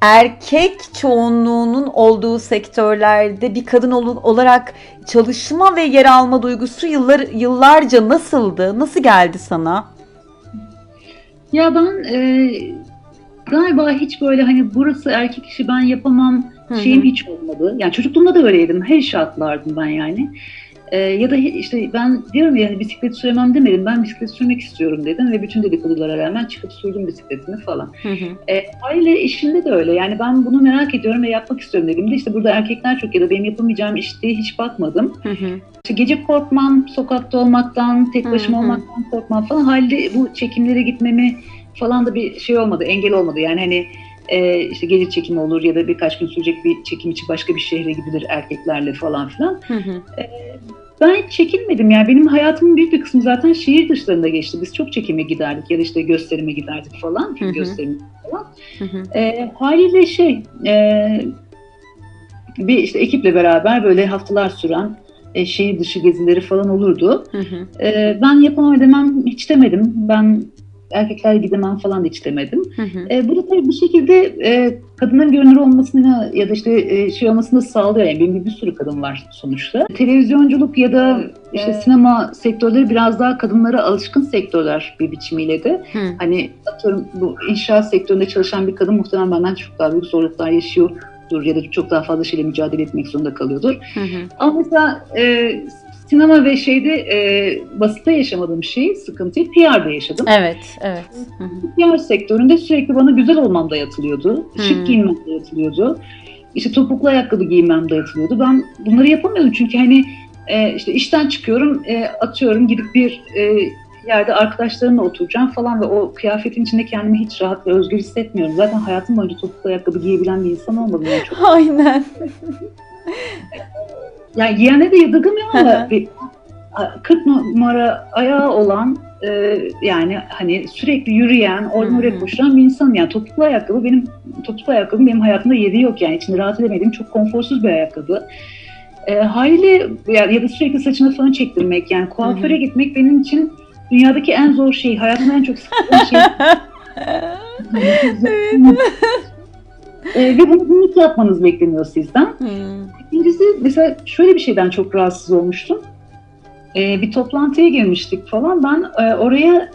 erkek çoğunluğunun olduğu sektörlerde bir kadın ol- olarak çalışma ve yer alma duygusu yıllar yıllarca nasıldı? Nasıl geldi sana? Ya ben e, galiba hiç böyle hani burası erkek işi ben yapamam şeyim hiç olmadı. Yani çocukluğumda da öyleydim. Her işe atlardım ben yani. E, ya da işte ben diyorum yani bisiklet süremem demedim. Ben bisiklet sürmek istiyorum dedim ve bütün dedikodulara rağmen çıkıp sürdüm bisikletimi falan. Hı hı. E, aile işinde de öyle. Yani ben bunu merak ediyorum ve yapmak istiyorum dediğimde işte burada erkekler çok ya da benim yapamayacağım iş diye hiç bakmadım. Hı hı. İşte gece korkmam, sokakta olmaktan, tek başıma hı hı. olmaktan korkmam falan. Halde bu çekimlere gitmemi falan da bir şey olmadı, engel olmadı. Yani hani e, işte gece çekimi olur ya da birkaç gün sürecek bir çekim için başka bir şehre gidilir erkeklerle falan filan. Hı hı. E, ben hiç çekinmedim yani benim hayatımın büyük bir kısmı zaten şehir dışlarında geçti. Biz çok çekime giderdik ya da işte gösterime giderdik falan, film gösterimi falan. Hı hı. E, haliyle şey e, bir işte ekiple beraber böyle haftalar süren e, şehir dışı gezileri falan olurdu. Hı hı. E, ben yapamam demem hiç demedim. Ben erkeklerle gidemem falan da hiç demedim. Hı hı. E, bu da tabii bir şekilde e, kadınların görünür olmasını ya da işte e, şey olmasını sağlıyor. Yani benim gibi bir sürü kadın var sonuçta. Televizyonculuk ya da işte evet. sinema sektörleri biraz daha kadınlara alışkın sektörler bir biçimiyle de. Hı. Hani atıyorum bu inşaat sektöründe çalışan bir kadın muhtemelen benden çok daha büyük zorluklar yaşıyordur ya da çok daha fazla şeyle mücadele etmek zorunda kalıyordur. Hı hı. Ama mesela e, sinema ve şeyde e, basıta yaşamadığım şeyi, sıkıntıyı PR'da yaşadım. Evet, evet. PR sektöründe sürekli bana güzel olmam dayatılıyordu. Şık giyinmem dayatılıyordu. İşte topuklu ayakkabı giymem dayatılıyordu. Ben bunları yapamıyordum çünkü hani e, işte işten çıkıyorum, e, atıyorum gidip bir e, yerde arkadaşlarımla oturacağım falan ve o kıyafetin içinde kendimi hiç rahat ve özgür hissetmiyorum. Zaten hayatım boyunca topuklu ayakkabı giyebilen bir insan olmadım. Yani çok... Aynen. yani giyene de yadırgamıyorum ama bir 40 numara ayağı olan e, yani hani sürekli yürüyen, oraya koşan bir insan yani topuklu ayakkabı benim topuklu ayakkabı benim hayatımda yeri yok yani içinde rahat edemediğim çok konforsuz bir ayakkabı. E, haliyle ya, ya da sürekli saçını falan çektirmek yani kuaföre Hı-hı. gitmek benim için dünyadaki en zor şey, hayatımda en çok sıkıldığım şey. e, ve bunu günlük yapmanız bekleniyor sizden. Hmm. İkincisi mesela şöyle bir şeyden çok rahatsız olmuştum. E, bir toplantıya girmiştik falan. Ben e, oraya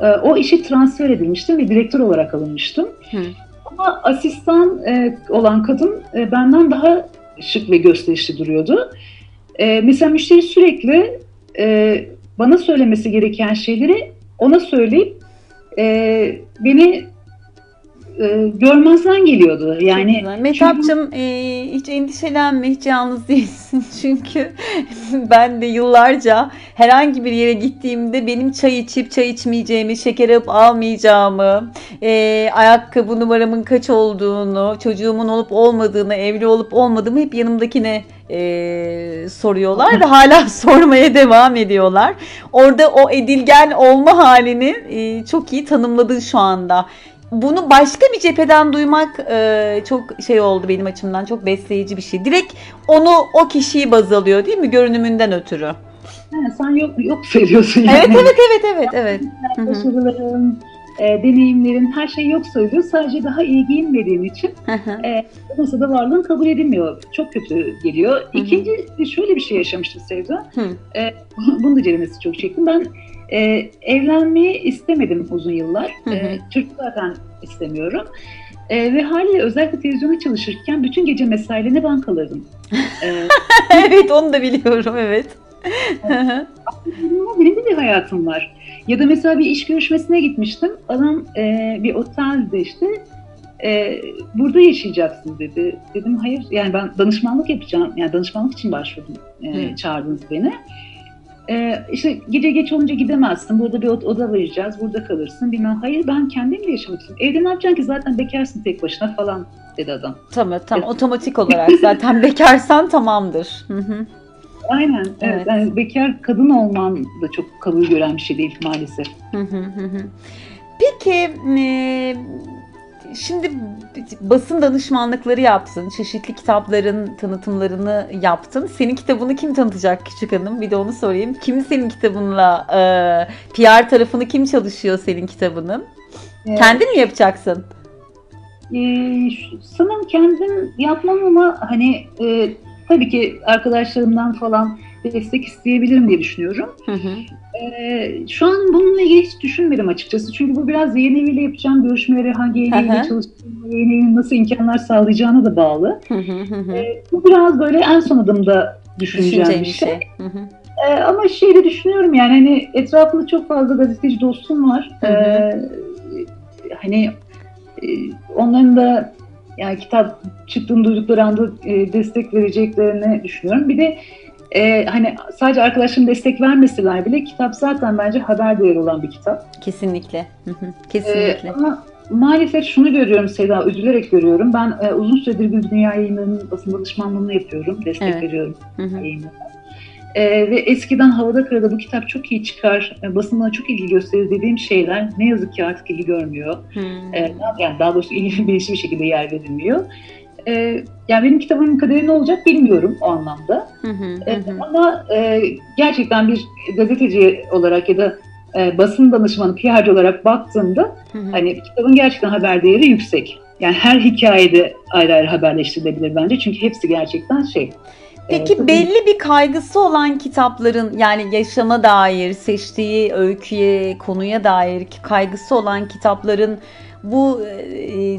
e, o işe transfer edilmiştim ve direktör olarak alınmıştım. Hmm. Ama asistan e, olan kadın e, benden daha şık ve gösterişli duruyordu. E, mesela müşteri sürekli e, bana söylemesi gereken şeyleri ona söyleyip e, beni e, görmezden geliyordu. Yani Mehtapçım çünkü... e, hiç endişelenme, hiç yalnız değilsin. çünkü ben de yıllarca herhangi bir yere gittiğimde benim çay içip çay içmeyeceğimi, şeker alıp almayacağımı, e, ayakkabı numaramın kaç olduğunu, çocuğumun olup olmadığını, evli olup olmadığımı hep yanımdakine e, soruyorlar ve hala sormaya devam ediyorlar. Orada o edilgen olma halini e, çok iyi tanımladın şu anda bunu başka bir cepheden duymak e, çok şey oldu benim açımdan. Çok besleyici bir şey. Direkt onu o kişiyi baz alıyor değil mi? Görünümünden ötürü. Ha, sen yok yok söylüyorsun yani. Evet evet evet evet evet. Başarıların, e, deneyimlerin her şey yok söylüyor. Sadece daha iyi giyinmediğin için e, masada varlığın kabul edilmiyor. Çok kötü geliyor. İkinci şöyle bir şey yaşamıştım Sevda. E, bunu da ceremesi çok çektim. Ben e, evlenmeyi istemedim uzun yıllar. Hı hı. E, Türk zaten istemiyorum. E, ve haliyle özellikle televizyonda çalışırken bütün gece mesailerine ben kalırdım. e, evet onu da biliyorum evet. benim de bir hayatım var. Ya da mesela bir iş görüşmesine gitmiştim. Adam e, bir otelde işte e, burada yaşayacaksın dedi. Dedim hayır yani ben danışmanlık yapacağım. Yani danışmanlık için başvurdum. E, çağırdınız beni. Ee, işte gece geç olunca gidemezsin. Burada bir oda vereceğiz. Burada kalırsın. Bilmem. Hayır ben kendimle yaşamak istiyorum. Evde ne yapacaksın ki? Zaten bekarsın tek başına falan dedi adam. Tamam tamam. Evet. Otomatik olarak zaten bekarsan tamamdır. Hı hı. Aynen. Evet. evet. Yani bekar kadın olman da çok kabul gören bir şey değil maalesef. Hı hı hı. Peki e, şimdi basın danışmanlıkları yaptın. Çeşitli kitapların tanıtımlarını yaptın. Senin kitabını kim tanıtacak küçük hanım? Bir de onu sorayım. Kim senin kitabınla e, PR tarafını kim çalışıyor senin kitabının? Evet. Kendin mi yapacaksın? Ee, sanırım kendim yapmam ama hani e, tabii ki arkadaşlarımdan falan destek isteyebilirim diye düşünüyorum. Hı hı. Ee, şu an bununla ilgili hiç düşünmedim açıkçası. Çünkü bu biraz yayın eviyle yapacağım görüşmeleri, hangi yayın eviyle çalıştığım, yayın evinin nasıl imkanlar sağlayacağına da bağlı. Hı hı hı. Ee, bu biraz böyle en son adımda düşüneceğim bir şey. şey. Ee, ama şeyi de düşünüyorum yani hani etrafında çok fazla gazeteci dostum var. Ee, hani e, onların da yani kitap çıktığını duydukları anda e, destek vereceklerini düşünüyorum. Bir de e, hani sadece arkadaşlarım destek vermeseler bile kitap zaten bence haber değeri olan bir kitap. Kesinlikle. Kesinlikle. E, ama maalesef şunu görüyorum Seda, üzülerek görüyorum. Ben e, uzun süredir bir dünya yayınlarının basın danışmanlığını yapıyorum, destek evet. veriyorum yayınlara. E, ve eskiden havada karada bu kitap çok iyi çıkar, e, basın bana çok ilgi gösterir dediğim şeyler ne yazık ki artık ilgi görmüyor. Hmm. E, yani daha doğrusu ilgi bir şekilde yer verilmiyor. E, yani benim kitabımın kaderi ne olacak bilmiyorum o anlamda. Hı hı, e, Ama e, gerçekten bir gazeteci olarak ya da e, basın danışmanı, PR'cı olarak baktığımda hı hı. hani kitabın gerçekten haber değeri yüksek. Yani her hikayede ayrı ayrı haberleştirilebilir bence. Çünkü hepsi gerçekten şey Peki evet, belli bir kaygısı olan kitapların yani yaşama dair, seçtiği öyküye, konuya dair kaygısı olan kitapların bu e,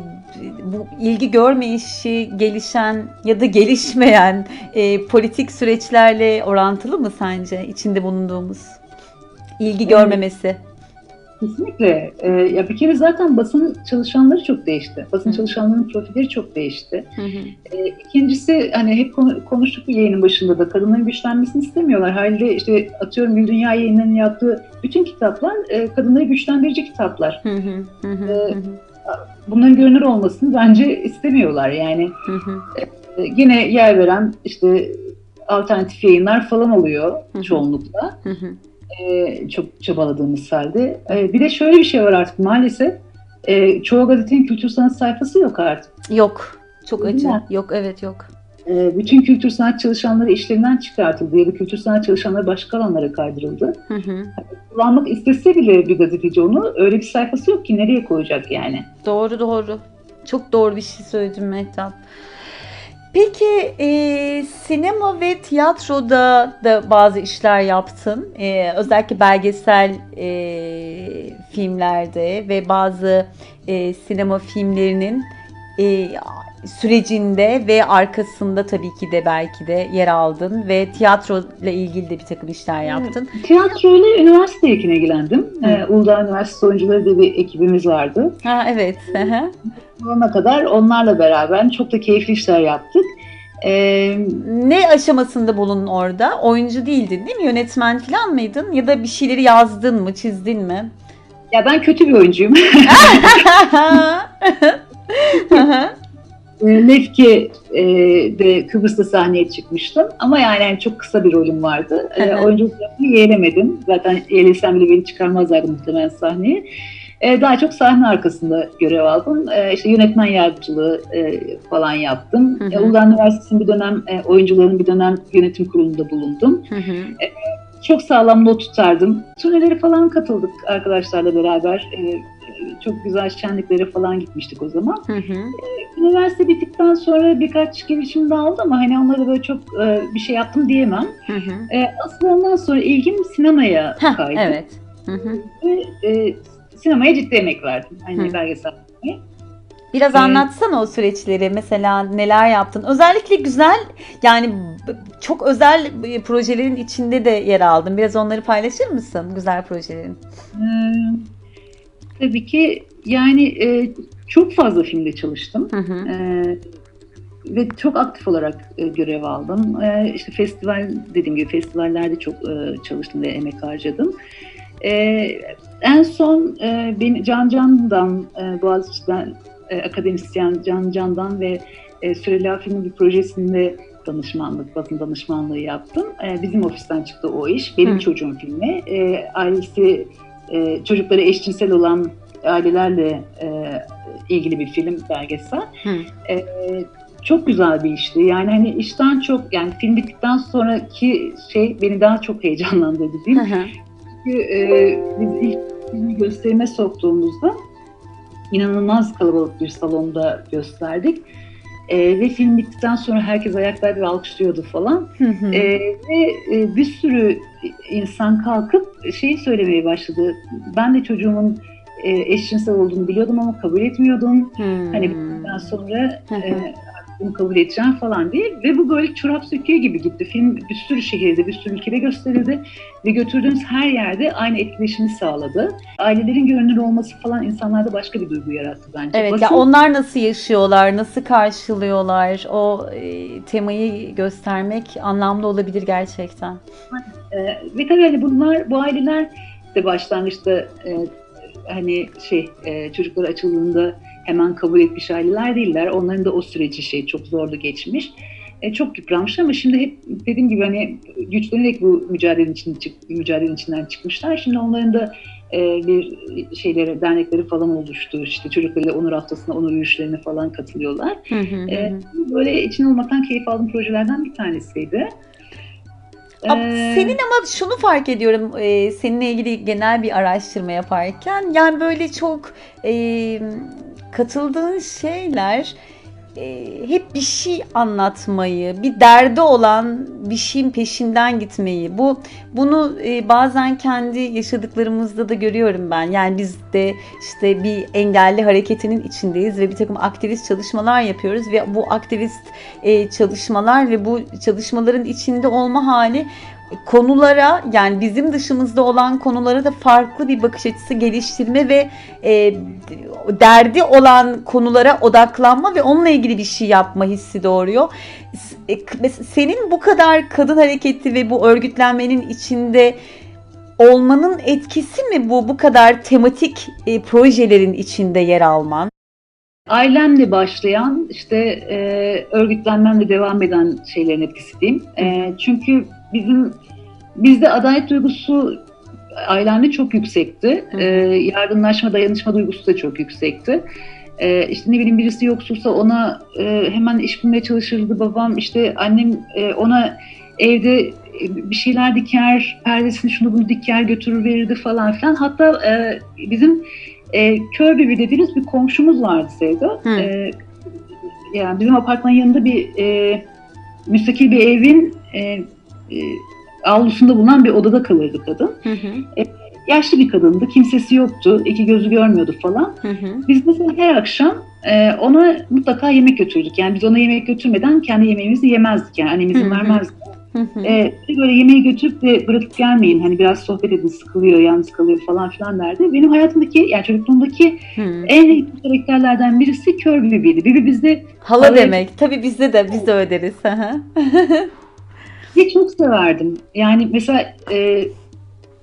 bu ilgi görmeyişi gelişen ya da gelişmeyen e, politik süreçlerle orantılı mı sence içinde bulunduğumuz ilgi görmemesi? Evet. Kesinlikle. Ee, ya bir kere zaten basın çalışanları çok değişti. Basın çalışanlarının profilleri çok değişti. Ee, ikincisi hani hep konuştuk bu yayının başında da kadınların güçlenmesini istemiyorlar. Halde işte atıyorum Gül Dünya yayınlarının yaptığı bütün kitaplar e, kadınları güçlendirici kitaplar. Hı hı. Hı hı. Ee, bunların görünür olmasını bence istemiyorlar yani. Hı hı. Ee, yine yer veren işte alternatif yayınlar falan oluyor hı çoğunlukla. Hı hı e, çok çabaladığımız halde. E, bir de şöyle bir şey var artık maalesef. E, çoğu gazetenin kültür sanat sayfası yok artık. Yok. Çok acı. Yok evet yok. E, bütün kültür sanat çalışanları işlerinden çıkartıldı ya da kültür sanat çalışanları başka alanlara kaydırıldı. Hı hı. kullanmak istese bile bir gazeteci onu öyle bir sayfası yok ki nereye koyacak yani. Doğru doğru. Çok doğru bir şey söyledin Mehtap. Peki e, sinema ve tiyatroda da bazı işler yaptın. E, özellikle belgesel e, filmlerde ve bazı e, sinema filmlerinin e, sürecinde ve arkasında tabii ki de belki de yer aldın ve tiyatro ile ilgili de bir takım işler yaptın. Evet, tiyatro ile üniversiteyken ilgilendim. Ee, Uludağ Üniversitesi oyuncuları diye bir ekibimiz vardı. Ha evet. Ona kadar onlarla beraber çok da keyifli işler yaptık. Ee, ne aşamasında bulundun orada? Oyuncu değildin değil mi? Yönetmen falan mıydın? Ya da bir şeyleri yazdın mı, çizdin mi? Ya ben kötü bir oyuncuyum. Lefke'de e, Kıbrıs'ta sahneye çıkmıştım. Ama yani, yani çok kısa bir rolüm vardı. e, oyunculuk yeğlemedim. Zaten yeğlesem bile beni çıkarmazlardı muhtemelen sahneye. E, daha çok sahne arkasında görev aldım. E, işte yönetmen yardımcılığı e, falan yaptım. Hı hı. E, Uludağ Üniversitesi'nin bir dönem e, oyuncuların bir dönem yönetim kurulunda bulundum. Hı hı. E, çok sağlam not tutardım. Turneleri falan katıldık arkadaşlarla beraber. E, çok güzel şenliklere falan gitmiştik o zaman. Hı hı. E, üniversite bittikten sonra birkaç girişim daha oldu ama hani onlara böyle çok e, bir şey yaptım diyemem. Hı hı. E, aslında ondan sonra ilgim sinemaya Heh, kaydı. Evet. Hı hı. Ve e, sinemaya ciddi emek verdim. Hani Hı. belgesel Biraz ee, anlatsana o süreçleri. Mesela neler yaptın? Özellikle güzel yani çok özel projelerin içinde de yer aldın. Biraz onları paylaşır mısın? Güzel projelerin. Ee, tabii ki yani e, çok fazla filmde çalıştım. Hı hı. E, ve çok aktif olarak e, görev aldım. E, işte festival dediğim gibi festivallerde çok e, çalıştım ve emek harcadım. E, en son e, beni Can Can'dan, e, Boğaziçi'den e, akademisyen Can Can'dan ve e, Sürela Filmi bir projesinde danışmanlık, basın danışmanlığı yaptım. E, bizim ofisten çıktı o iş. Benim Hı. çocuğum filmi. E, ailesi, e, çocukları eşcinsel olan ailelerle e, ilgili bir film belgesel. E, çok güzel bir işti. Yani hani işten çok yani film bittikten sonraki şey beni daha çok heyecanlandırdı değil mi? Çünkü e, biz ilk filmi gösterime soktuğumuzda inanılmaz kalabalık bir salonda gösterdik. E, ve film bittikten sonra herkes ayaklarda ve alkışlıyordu falan. e, ve e, bir sürü insan kalkıp şeyi söylemeye başladı. Ben de çocuğumun e, eşcinsel olduğunu biliyordum ama kabul etmiyordum. Hmm. Hani bittikten sonra e, bunu kabul edeceğim falan diye. Ve bu böyle çorap söküğü gibi gitti. Film bir sürü şehirde, bir sürü ülkede gösterildi. Ve götürdüğümüz her yerde aynı etkileşimi sağladı. Ailelerin görünür olması falan insanlarda başka bir duygu yarattı bence. Evet Basın... ya onlar nasıl yaşıyorlar, nasıl karşılıyorlar o e, temayı göstermek anlamlı olabilir gerçekten. E, ve tabii hani bunlar, bu aileler de başlangıçta e, hani şey e, çocuklar açıldığında hemen kabul etmiş aileler değiller. Onların da o süreci şey çok zorlu geçmiş. E, çok yıpranmış ama şimdi hep dediğim gibi hani güçlenerek bu mücadelenin, için, mücadelenin içinden çıkmışlar. Şimdi onların da e, bir şeyleri, dernekleri falan oluştu. İşte çocuklarıyla onur haftasına, onur yürüyüşlerine falan katılıyorlar. Hı hı, e, böyle için olmaktan keyif aldığım projelerden bir tanesiydi. Ee, senin ama şunu fark ediyorum e, seninle ilgili genel bir araştırma yaparken yani böyle çok e, katıldığın şeyler e, hep bir şey anlatmayı, bir derdi olan bir şeyin peşinden gitmeyi. Bu bunu e, bazen kendi yaşadıklarımızda da görüyorum ben. Yani biz de işte bir engelli hareketinin içindeyiz ve bir takım aktivist çalışmalar yapıyoruz ve bu aktivist e, çalışmalar ve bu çalışmaların içinde olma hali konulara yani bizim dışımızda olan konulara da farklı bir bakış açısı geliştirme ve e, derdi olan konulara odaklanma ve onunla ilgili bir şey yapma hissi doğuruyor. E, senin bu kadar kadın hareketi ve bu örgütlenmenin içinde olmanın etkisi mi bu bu kadar tematik e, projelerin içinde yer alman? Ailemle başlayan işte e, örgütlenmemle devam eden şeylerin etkisi diyeyim. E, çünkü bizim bizde adalet duygusu ailemde çok yüksekti. E, yardımlaşma, dayanışma duygusu da çok yüksekti. E, işte ne bileyim birisi yoksulsa ona e, hemen iş bulmaya çalışırdı babam. İşte annem e, ona evde bir şeyler diker, perdesini şunu bunu diker götürür verirdi falan filan. Hatta e, bizim e, kör bir dediğimiz bir komşumuz vardı Sevda. E, yani bizim apartmanın yanında bir e, müstakil bir evin e, e, avlusunda bulunan bir odada kalırdı kadın. Hı hı. E, yaşlı bir kadındı, kimsesi yoktu, iki gözü görmüyordu falan. Hı hı. Biz mesela her akşam e, ona mutlaka yemek götürdük. Yani biz ona yemek götürmeden kendi yemeğimizi yemezdik. Yani annemizin hı vermezdi. E, böyle yemeği götürüp de bırakıp gelmeyin. Hani biraz sohbet edin, sıkılıyor, yalnız kalıyor falan filan derdi. Benim hayatımdaki, yani çocukluğumdaki hı. en renkli karakterlerden birisi kör Bibi'ydi. Bibi bizde... Hala demek. Tabii bizde de, biz de öyle deriz. Ve çok severdim. Yani mesela e,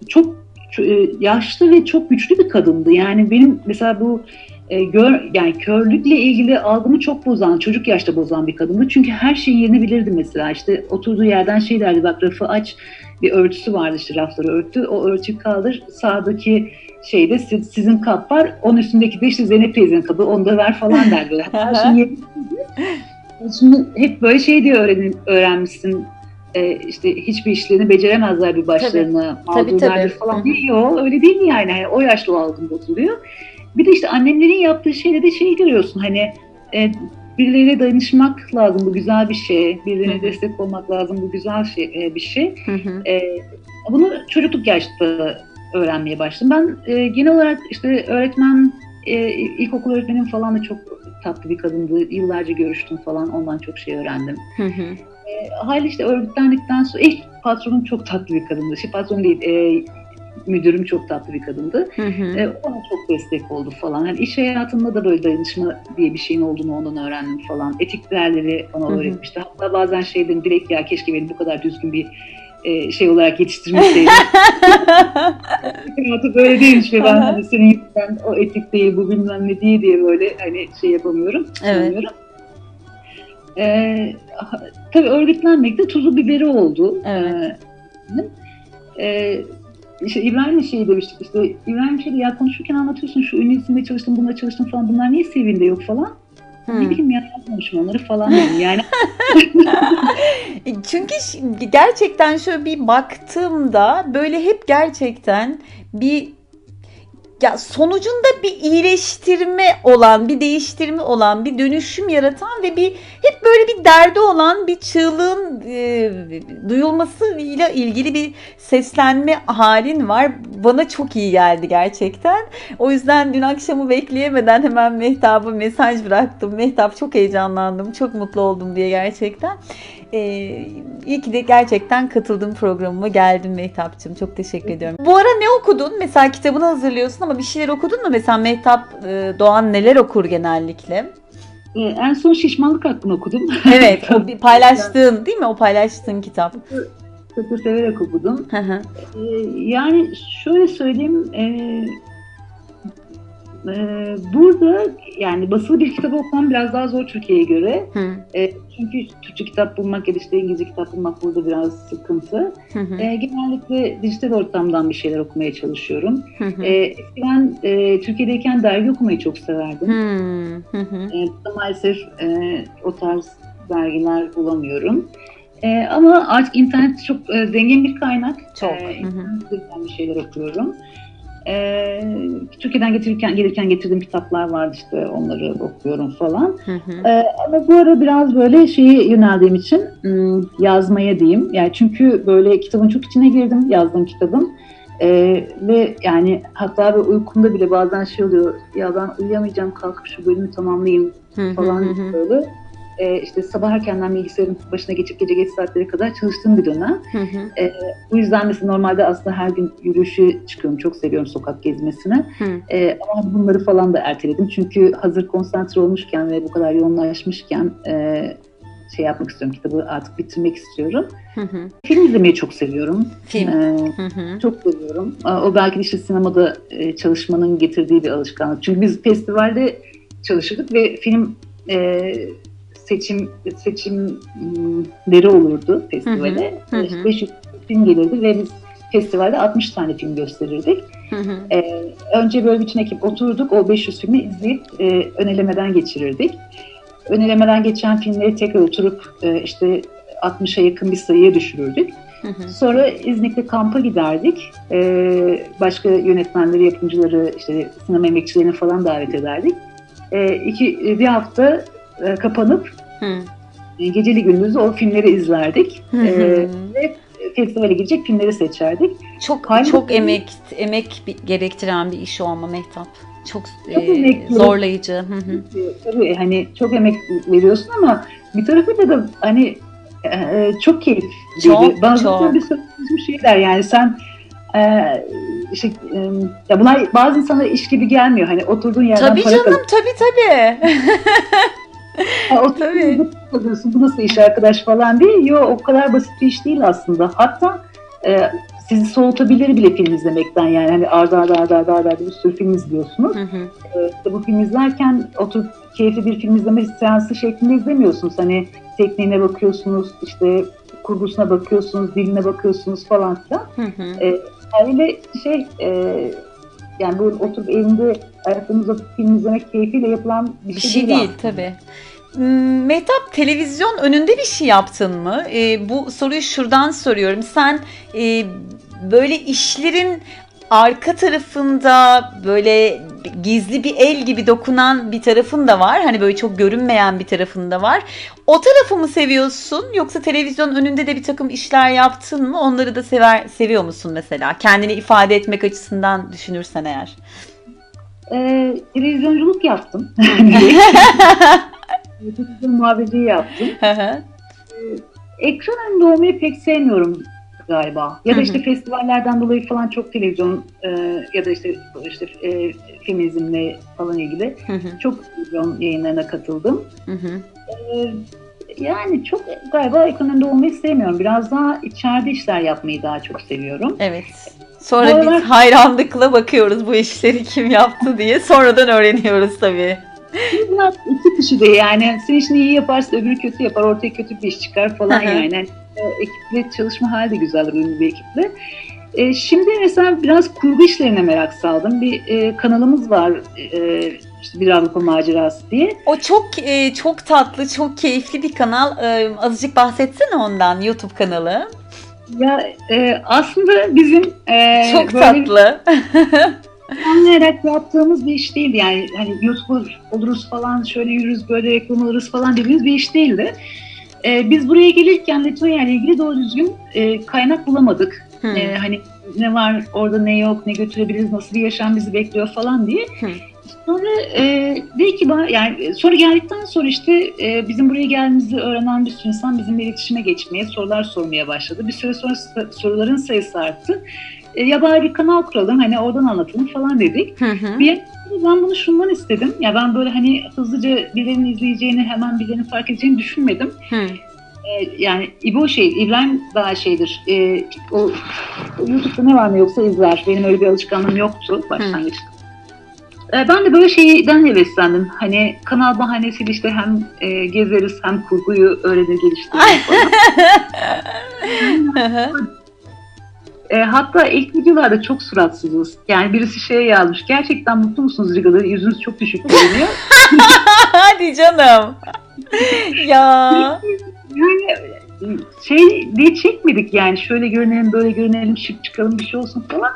çok e, yaşlı ve çok güçlü bir kadındı. Yani benim mesela bu e, gör, yani körlükle ilgili algımı çok bozan, çocuk yaşta bozan bir kadındı. Çünkü her şeyi yerini bilirdi mesela. İşte oturduğu yerden şey derdi, bak rafı aç, bir örtüsü vardı işte rafları örtü. O örtüyü kaldır, sağdaki şeyde sizin kap var, onun üstündeki de işte Zeynep teyzenin kabı, onu da ver falan derdi. Her şeyi Şimdi hep böyle şey diye öğren, öğrenmişsin e, işte hiçbir işlerini beceremezler bir başlarına, mağdurlardır falan diye. Yok öyle değil mi yani? yani o yaşlı o algımda oturuyor. Bir de işte annemlerin yaptığı şeyle de şey görüyorsun hani e, birileriyle dayanışmak lazım bu güzel bir şey. Birilerine Hı-hı. destek olmak lazım bu güzel şey, e, bir şey. E, bunu çocukluk yaşta öğrenmeye başladım. Ben e, genel olarak işte öğretmen, e, ilkokul öğretmenim falan da çok tatlı bir kadındı. Yıllarca görüştüm falan ondan çok şey öğrendim. Hı hı. E, hali işte örgütlendikten sonra ilk patronum çok tatlı bir kadındı. Şey patron değil, e, müdürüm çok tatlı bir kadındı. Hı hı. E, ona çok destek oldu falan. Yani iş hayatında da böyle dayanışma diye bir şeyin olduğunu ondan öğrendim falan. Etik değerleri bana hı hı. öğretmişti. Hatta bazen şey dedim direkt ya keşke beni bu kadar düzgün bir e, şey olarak yetiştirmişseydim. Hayatı böyle değilmiş ve ben hani senin yüzünden o etik değil bu bilmem ne diye diye böyle hani şey yapamıyorum. Evet. Ee, tabii örgütlenmek de tuzu biberi oldu. Evet. Ee, e, işte İbrahim'le şey demiştik işte İbrahim şeydi ya konuşurken anlatıyorsun şu ünlü isimde çalıştım bununla çalıştım falan bunlar niye CV'nde yok falan. Hmm. Ne bileyim ya yazmamışım onları falan dedim yani. Çünkü gerçekten şöyle bir baktığımda böyle hep gerçekten bir ya sonucunda bir iyileştirme olan, bir değiştirme olan, bir dönüşüm yaratan ve bir hep böyle bir derdi olan bir çığlığın e, duyulmasıyla ilgili bir seslenme halin var. Bana çok iyi geldi gerçekten. O yüzden dün akşamı bekleyemeden hemen Mehtap'a mesaj bıraktım. Mehtap çok heyecanlandım, çok mutlu oldum diye gerçekten. Ee, iyi ki de gerçekten katıldım programıma geldim Mehtap'cığım. Çok teşekkür ediyorum. Bu ara ne okudun? Mesela kitabını hazırlıyorsun ama bir şeyler okudun mu? Mesela Mehtap e, Doğan neler okur genellikle? Ee, en son şişmanlık hakkında okudum. Evet, o bir paylaştığın değil mi? O paylaştığın kitap. Çok severek okudum. Hı hı. Ee, yani şöyle söyleyeyim, e, e, burada yani basılı bir kitap okumam biraz daha zor Türkiye'ye göre. Hı E, çünkü Türkçe kitap bulmak ya da işte İngilizce kitap bulmak burada biraz sıkıntı. hı hı. E, genellikle dijital ortamdan bir şeyler okumaya çalışıyorum. Hı hı. E, eskiden e, Türkiye'deyken dergi okumayı çok severdim. Hı hı hı. E, maalesef e, o tarz dergiler bulamıyorum. E, ama artık internet çok e, zengin bir kaynak. Çok. E, Hı hı. bir şeyler okuyorum. E, Türkiye'den getirirken gelirken getirdiğim kitaplar vardı işte onları okuyorum falan. Hı hı. E, ama bu ara biraz böyle şeyi yöneldiğim için hmm, yazmaya diyeyim. Yani çünkü böyle kitabın çok içine girdim yazdığım kitabın. E, ve yani hatta bir uykumda bile bazen şey oluyor ya ben uyuyamayacağım kalkıp şu bölümü tamamlayayım falan böyle. E, işte sabah erkenden bilgisayarın başına geçip gece geç saatlere kadar çalıştığım bir dönem. Hı hı. Bu yüzden mesela normalde aslında her gün yürüyüşe çıkıyorum. Çok seviyorum sokak gezmesini. Hı. E, ama bunları falan da erteledim. Çünkü hazır konsantre olmuşken ve bu kadar yoğunlaşmışken e, şey yapmak istiyorum. Kitabı artık bitirmek istiyorum. Hı hı. Film izlemeyi çok seviyorum. Film. E, Hı hı. çok seviyorum. O belki de işte sinemada e, çalışmanın getirdiği bir alışkanlık. Çünkü biz festivalde çalışırdık ve film e, seçim seçimleri olurdu festivale. Hı hı. İşte 500 film gelirdi ve biz festivalde 60 tane film gösterirdik. Hı hı. E, önce böyle bütün ekip oturduk, o 500 filmi izleyip e, önelemeden geçirirdik. Önelemeden geçen filmleri tekrar oturup e, işte 60'a yakın bir sayıya düşürürdük. Hı hı. Sonra İznik'te kampa giderdik. Ee, başka yönetmenleri, yapımcıları, işte sinema emekçilerini falan davet ederdik. Ee, iki, bir hafta e, kapanıp Hı. e, geceli gündüz o filmleri izlerdik. Hı hı. Ee, ve festivale girecek filmleri seçerdik. Çok Halbuki- çok emek emek gerektiren bir iş o ama Mehtap. Çok, Çok e, emekli. zorlayıcı. Hı hı. Tabii hani çok emek veriyorsun ama bir tarafıyla da hani e, çok keyifli. Çok, Bazı çok. bir sürü bir şeyler yani sen e, işte, e, ya bunlar bazı insanlara iş gibi gelmiyor. Hani oturduğun yerden Tabii para canım tabii tabii. Oturup Tabii. bu nasıl iş arkadaş falan diye. Yok o kadar basit bir iş değil aslında. Hatta e, sizi soğutabilir bile film izlemekten yani. Hani arda arda arda arda arda bir sürü film izliyorsunuz. Hı hı. E, işte bu film izlerken oturup keyifli bir film izleme seansı şeklinde izlemiyorsunuz. Hani tekniğine bakıyorsunuz, işte kurgusuna bakıyorsunuz, diline bakıyorsunuz falan filan. Hı hı. E, öyle şey e, yani bu oturup elinde ayaklarını uzatıp film izlemek keyfiyle yapılan bir Bir şey, şey değil değil tabii. Hmm, Mehtap televizyon önünde bir şey yaptın mı? Ee, bu soruyu şuradan soruyorum. Sen e, böyle işlerin arka tarafında böyle gizli bir el gibi dokunan bir tarafın da var. Hani böyle çok görünmeyen bir tarafın da var. O tarafı mı seviyorsun yoksa televizyon önünde de bir takım işler yaptın mı? Onları da sever seviyor musun mesela? Kendini ifade etmek açısından düşünürsen eğer. Ee, televizyonculuk yaptım. Televizyon muhabirliği yaptım. Hı. Ekran önünde olmayı pek sevmiyorum galiba. Ya da işte festivallerden dolayı falan çok televizyon e, ya da işte işte e, feminizmle falan ilgili çok televizyon yayınlarına katıldım. Ee, yani çok galiba önünde olmayı sevmiyorum. Biraz daha içeride işler yapmayı daha çok seviyorum. Evet. Sonra Bu biz hayranlıkla bakıyoruz bu işleri kim yaptı diye. Sonradan öğreniyoruz tabii. Biraz iki kişi de yani sen işini iyi yaparsa öbürü kötü yapar ortaya kötü bir iş çıkar falan yani. O ekiple çalışma hali de güzeldir uyumlu bir ekiple. E, şimdi mesela biraz kurgu işlerine merak saldım. Bir e, kanalımız var e, işte bir Avrupa macerası diye. O çok e, çok tatlı, çok keyifli bir kanal. E, azıcık bahsetsene ondan YouTube kanalı. Ya e, aslında bizim e, Çok böyle tatlı. Anlayarak yaptığımız bir iş değildi. Yani hani YouTuber oluruz falan, şöyle yürürüz, böyle reklam alırız falan dediğimiz bir iş değildi. Ee, biz buraya gelirken Letonya ile ilgili doğru düzgün e, kaynak bulamadık. Hı. Ee, hani ne var orada ne yok, ne götürebiliriz, nasıl bir yaşam bizi bekliyor falan diye. Hı. Sonra e, dedi ki bana, yani sonra geldikten sonra işte e, bizim buraya geldiğimizi öğrenen bir sürü insan bizimle iletişime geçmeye, sorular sormaya başladı. Bir süre sonra soruların sayısı arttı. E, ya bari bir kanal kuralım, hani oradan anlatalım falan dedik. Hı hı. Bir ben bunu şundan istedim. Ya ben böyle hani hızlıca birilerinin izleyeceğini, hemen birilerinin fark edeceğini düşünmedim. Hı. Ee, yani İbo şey, İbrahim daha şeydir. Ee, o, YouTube'da ne var ne yoksa izler. Benim öyle bir alışkanlığım yoktu başlangıçta. Ee, ben de böyle şeyden heveslendim. Hani kanal bahanesiyle işte hem e, gezeriz hem kurguyu öğrenir geliştiririz. E, hatta ilk videolarda çok suratsızız. Yani birisi şey yazmış. Gerçekten mutlu musunuz Riga'da? Yüzünüz çok düşük görünüyor. Hadi canım. ya. Yani şey diye çekmedik yani şöyle görünelim böyle görünelim şık çıkalım bir şey olsun falan.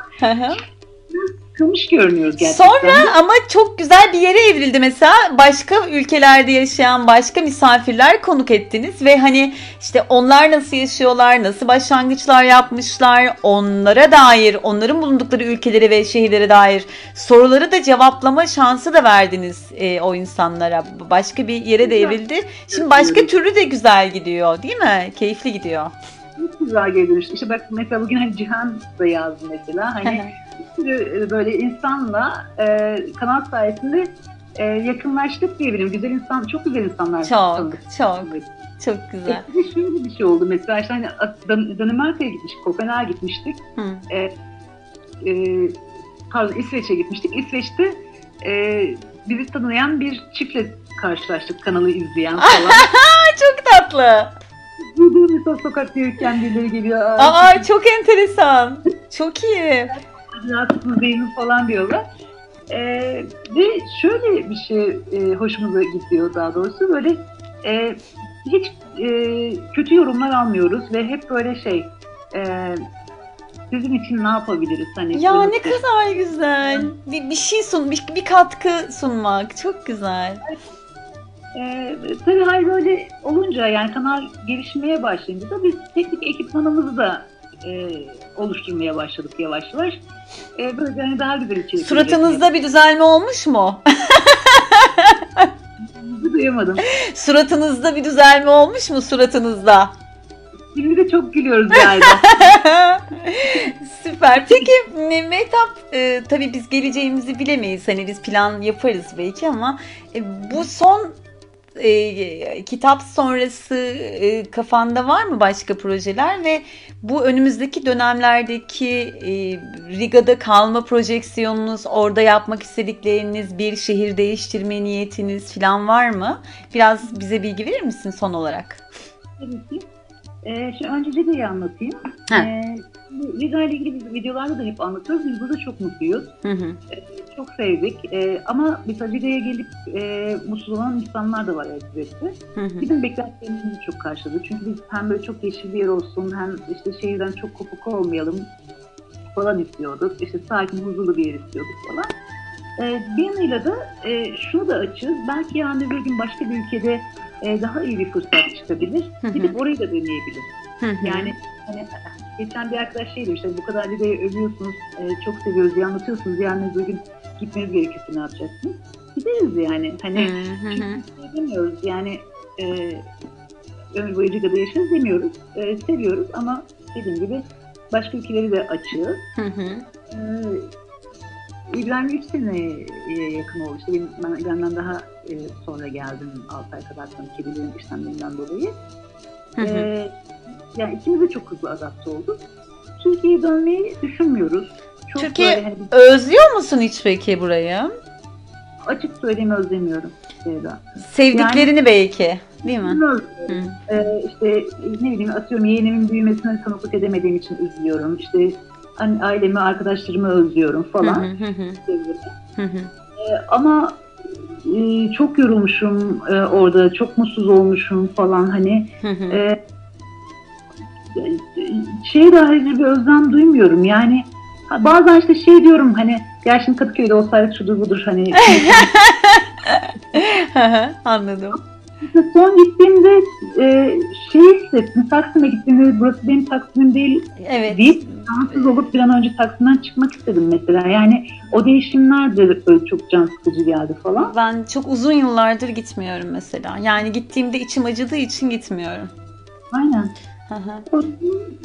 Sıkılmış görünüyoruz gerçekten. Sonra ama çok güzel bir yere evrildi mesela başka ülkelerde yaşayan başka misafirler konuk ettiniz ve hani işte onlar nasıl yaşıyorlar, nasıl başlangıçlar yapmışlar, onlara dair, onların bulundukları ülkelere ve şehirlere dair soruları da cevaplama şansı da verdiniz e, o insanlara. Başka bir yere de evrildi. Şimdi başka türlü de güzel gidiyor değil mi? Keyifli gidiyor. Çok güzel geri dönüştü. İşte bak mesela bugün hani Cihan da yazdı mesela. Hani sürü e, böyle insanla e, kanal sayesinde e, yakınlaştık diyebilirim. Güzel insan, çok güzel insanlar. Çok, tanıdık. çok, çok güzel. E, şöyle bir şey oldu mesela işte hani Dan- Danimarka'ya gitmiştik, Kopenhag'a gitmiştik. Hı. E, e, pardon İsveç'e gitmiştik. İsveç'te e, bizi tanıyan bir çiftle karşılaştık kanalı izleyen falan. Çok tatlı. Burada mesela sokakta yürürken birileri geliyor. Aa çok enteresan. Çok iyi. Rahatsız değilim falan diyorlar. Ee, ve şöyle bir şey e, hoşumuza gidiyor daha doğrusu böyle e, hiç e, kötü yorumlar almıyoruz ve hep böyle şey e, sizin için ne yapabiliriz hani Ya ne kadar güzel. Bir, bir şey sun, bir, bir katkı sunmak. Çok güzel. Ee, tabii hal böyle olunca yani kanal gelişmeye başlayınca da biz teknik ekipmanımızı da e, oluşturmaya başladık yavaş yavaş. E, böyle hani daha güzel içerik. Suratınızda bir düzelme olmuş mu? duyamadım. Suratınızda bir düzelme olmuş mu suratınızda? Şimdi de çok gülüyoruz galiba. Süper. Peki Mehtap e, tabii biz geleceğimizi bilemeyiz. Hani biz plan yaparız belki ama e, bu son e, kitap sonrası e, kafanda var mı başka projeler ve bu önümüzdeki dönemlerdeki e, Riga'da kalma projeksiyonunuz, orada yapmak istedikleriniz, bir şehir değiştirme niyetiniz falan var mı? Biraz bize bilgi verir misin son olarak? Tabii ki. Ee, şimdi önce Riga'yı anlatayım. Ha. Ee, Riga ile ilgili videolarda da hep anlatıyoruz. Biz burada çok mutluyuz. Hı hı. Çok sevdik. Ee, ama mesela Riga'ya gelip e, mutsuz olan insanlar da var elbette. Bizim beklentilerimizi çok karşıladı. Çünkü biz hem böyle çok yeşil bir yer olsun hem işte şehirden çok kopuk olmayalım falan istiyorduk. İşte sakin, huzurlu bir yer istiyorduk falan. Ee, bir yanıyla da e, şunu da açığız. Belki yarın bir gün başka bir ülkede e, daha iyi bir fırsat çıkabilir. Gidip orayı da deneyebilir. Yani hani geçen bir arkadaş şey demiş, hani bu kadar Liga'yı övüyorsunuz, e, çok seviyoruz diye anlatıyorsunuz. Yarın bir gün gitmeniz gerekirse ne yapacaksınız? Gideriz yani. Hani demiyoruz yani e, ömür boyu Riga'da yaşarız demiyoruz. E, seviyoruz ama dediğim gibi başka ülkeleri de açığız. Hı hı. E, İbrahim 3 seneye yakın oldu. İşte benim, ben, benden daha e, sonra geldim 6 ay kadar sonra kedilerin işlemlerinden dolayı. Hı hı. E, yani ikimiz de çok hızlı adapte olduk. Türkiye'ye dönmeyi düşünmüyoruz. Çok Türkiye- böyle hani Özlüyor musun hiç peki burayı? açık söyleyeyim özlemiyorum. Sevda. Sevdiklerini belki, değil mi? Özlüyorum. Hı. Ee, işte ne bileyim atıyorum yeğenimin büyümesine tanıklık edemediğim için üzülüyorum. İşte hani ailemi, arkadaşlarımı özlüyorum falan. hı hı hı. Hı hı. Ee, ama e, çok yorulmuşum e, orada, çok mutsuz olmuşum falan hani. E, şeye dair bir özlem duymuyorum. Yani Bazen işte şey diyorum hani ya şimdi Kadıköy'de olsaydık şudur budur hani. Anladım. Son gittiğimde e, şey hissettim. Taksim'e gittiğimde burası benim Taksim'im değil. Evet. Değil. Rahatsız olup bir an önce Taksim'den çıkmak istedim mesela. Yani o değişimler de böyle çok can sıkıcı geldi falan. Ben çok uzun yıllardır gitmiyorum mesela. Yani gittiğimde içim acıdığı için gitmiyorum. Aynen. Hı hı.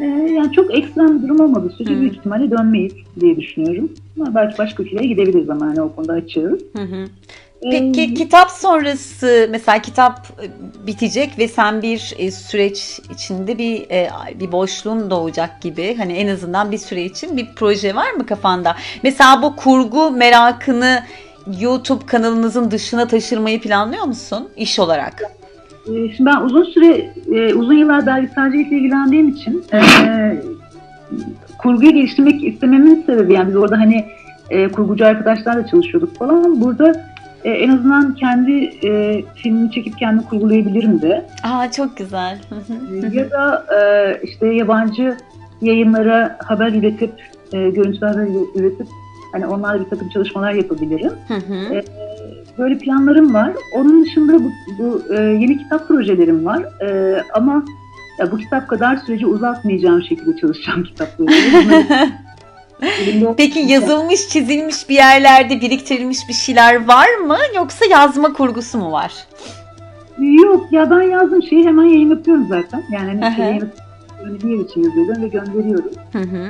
E, yani çok ekstrem bir durum olmadı. Sürece Hı. büyük ihtimalle dönmeyiz diye düşünüyorum. Ama belki başka ülkelere gidebiliriz ama yani o konuda açığız. Hı hı. E, Peki kitap sonrası mesela kitap e, bitecek ve sen bir e, süreç içinde bir e, bir boşluğun doğacak gibi hani en azından bir süre için bir proje var mı kafanda? Mesela bu kurgu merakını YouTube kanalınızın dışına taşırmayı planlıyor musun iş olarak? E, şimdi ben uzun süre, e, uzun yıllar belgeselcilikle ilgilendiğim için e, kurguyu geliştirmek istememin sebebi yani biz orada hani e, kurgucu arkadaşlarla çalışıyorduk falan. Burada en azından kendi filmimi çekip kendim kurgulayabilirim de. Aa çok güzel. Hı. ya da işte yabancı yayınlara haber üretip, görüntüler haber üretip hani onlarla bir takım çalışmalar yapabilirim. Hı hı. Böyle planlarım var. Onun dışında bu, bu e, yeni kitap projelerim var. E, ama ya, bu kitap kadar süreci uzatmayacağım şekilde çalışacağım kitapları. Peki yazılmış, çizilmiş bir yerlerde biriktirilmiş bir şeyler var mı yoksa yazma kurgusu mu var? Yok ya ben yazdım şeyi hemen yayın yapıyorum zaten. Yani hani şey yayın yapıyorum, bir yer için yazıyorum ve gönderiyorum. Hı hı.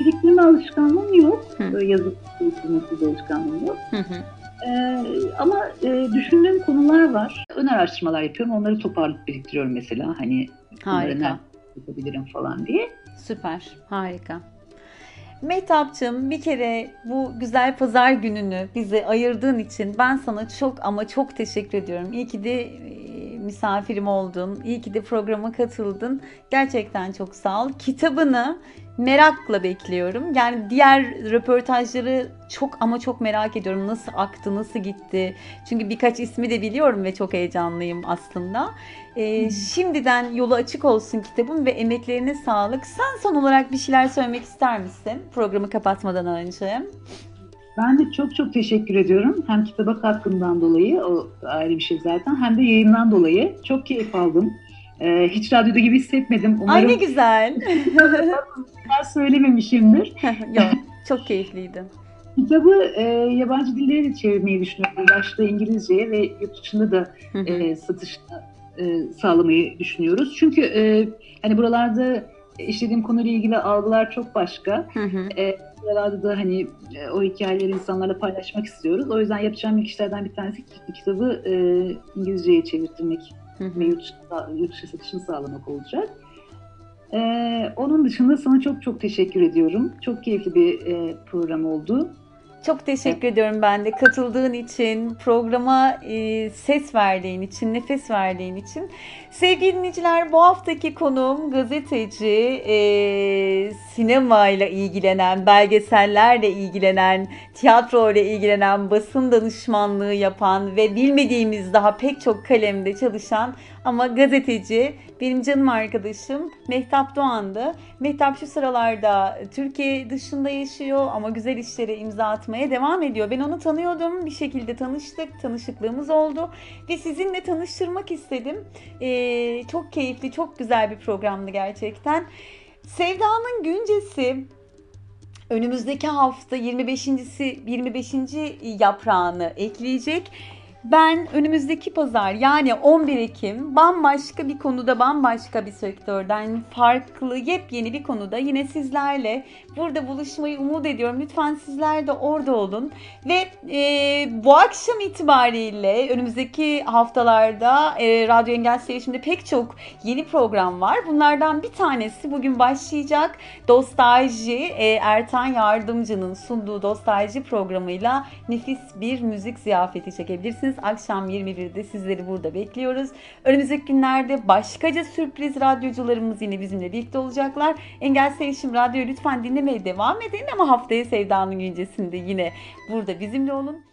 Biriktirme alışkanlığım yok. Hı. Bir alışkanlığım yok. Hı hı. Ee, ama e, düşündüğüm konular var. Ön araştırmalar yapıyorum. Onları toparlayıp biriktiriyorum mesela. Hani Harika. yapabilirim falan diye. Süper, harika. Mehtapçığım bir kere bu güzel pazar gününü bize ayırdığın için ben sana çok ama çok teşekkür ediyorum. İyi ki de e, misafirim oldun, iyi ki de programa katıldın. Gerçekten çok sağ ol. Kitabını merakla bekliyorum. Yani diğer röportajları çok ama çok merak ediyorum. Nasıl aktı, nasıl gitti? Çünkü birkaç ismi de biliyorum ve çok heyecanlıyım aslında. Ee, şimdiden yolu açık olsun kitabın ve emeklerine sağlık. Sen son olarak bir şeyler söylemek ister misin programı kapatmadan önce? Ben de çok çok teşekkür ediyorum. Hem kitaba katkından dolayı, o ayrı bir şey zaten, hem de yayından dolayı. Çok keyif aldım. Ee, hiç radyoda gibi hissetmedim. Ay Umarım ne güzel. ben söylememişimdir. Yok, çok keyifliydi. Kitabı e, yabancı dillere de çevirmeyi düşünüyorum. Başta İngilizceye ve yurt dışında da e, satışını e, sağlamayı düşünüyoruz. Çünkü e, hani buralarda işlediğim konuyla ilgili algılar çok başka. E, buralarda da hani e, o hikayeleri insanlarla paylaşmak istiyoruz. O yüzden yapacağım ilk işlerden bir tanesi kitabı e, İngilizceye çevirtmek Ve yurt dışı, yurt dışı satışını sağlamak olacak. E, onun dışında sana çok çok teşekkür ediyorum. Çok keyifli bir e, program oldu. Çok teşekkür ediyorum ben de katıldığın için, programa e, ses verdiğin için, nefes verdiğin için. Sevgili dinleyiciler bu haftaki konuğum gazeteci, e, sinemayla ilgilenen, belgesellerle ilgilenen, tiyatro ile ilgilenen, basın danışmanlığı yapan ve bilmediğimiz daha pek çok kalemde çalışan ama gazeteci benim canım arkadaşım Mehtap Doğan'dı. Mehtap şu sıralarda Türkiye dışında yaşıyor ama güzel işlere imza atmaya devam ediyor. Ben onu tanıyordum. Bir şekilde tanıştık. Tanışıklığımız oldu. Ve sizinle tanıştırmak istedim. Ee, çok keyifli, çok güzel bir programdı gerçekten. Sevda'nın güncesi önümüzdeki hafta 25.si 25. yaprağını ekleyecek. Ben önümüzdeki pazar yani 11 Ekim bambaşka bir konuda bambaşka bir sektörden farklı yepyeni bir konuda yine sizlerle burada buluşmayı umut ediyorum. Lütfen sizler de orada olun ve e, bu akşam itibariyle önümüzdeki haftalarda e, Radyo Engel Sevişim'de pek çok yeni program var. Bunlardan bir tanesi bugün başlayacak. Dostalji e, Ertan Yardımcı'nın sunduğu Dostalji programıyla nefis bir müzik ziyafeti çekebilirsiniz. Akşam 21'de sizleri burada bekliyoruz. Önümüzdeki günlerde başkaca sürpriz radyocularımız yine bizimle birlikte olacaklar. Engel Sevişim Radyo'yu lütfen dinlemeye devam edin ama haftaya Sevda'nın güncesinde yine burada bizimle olun.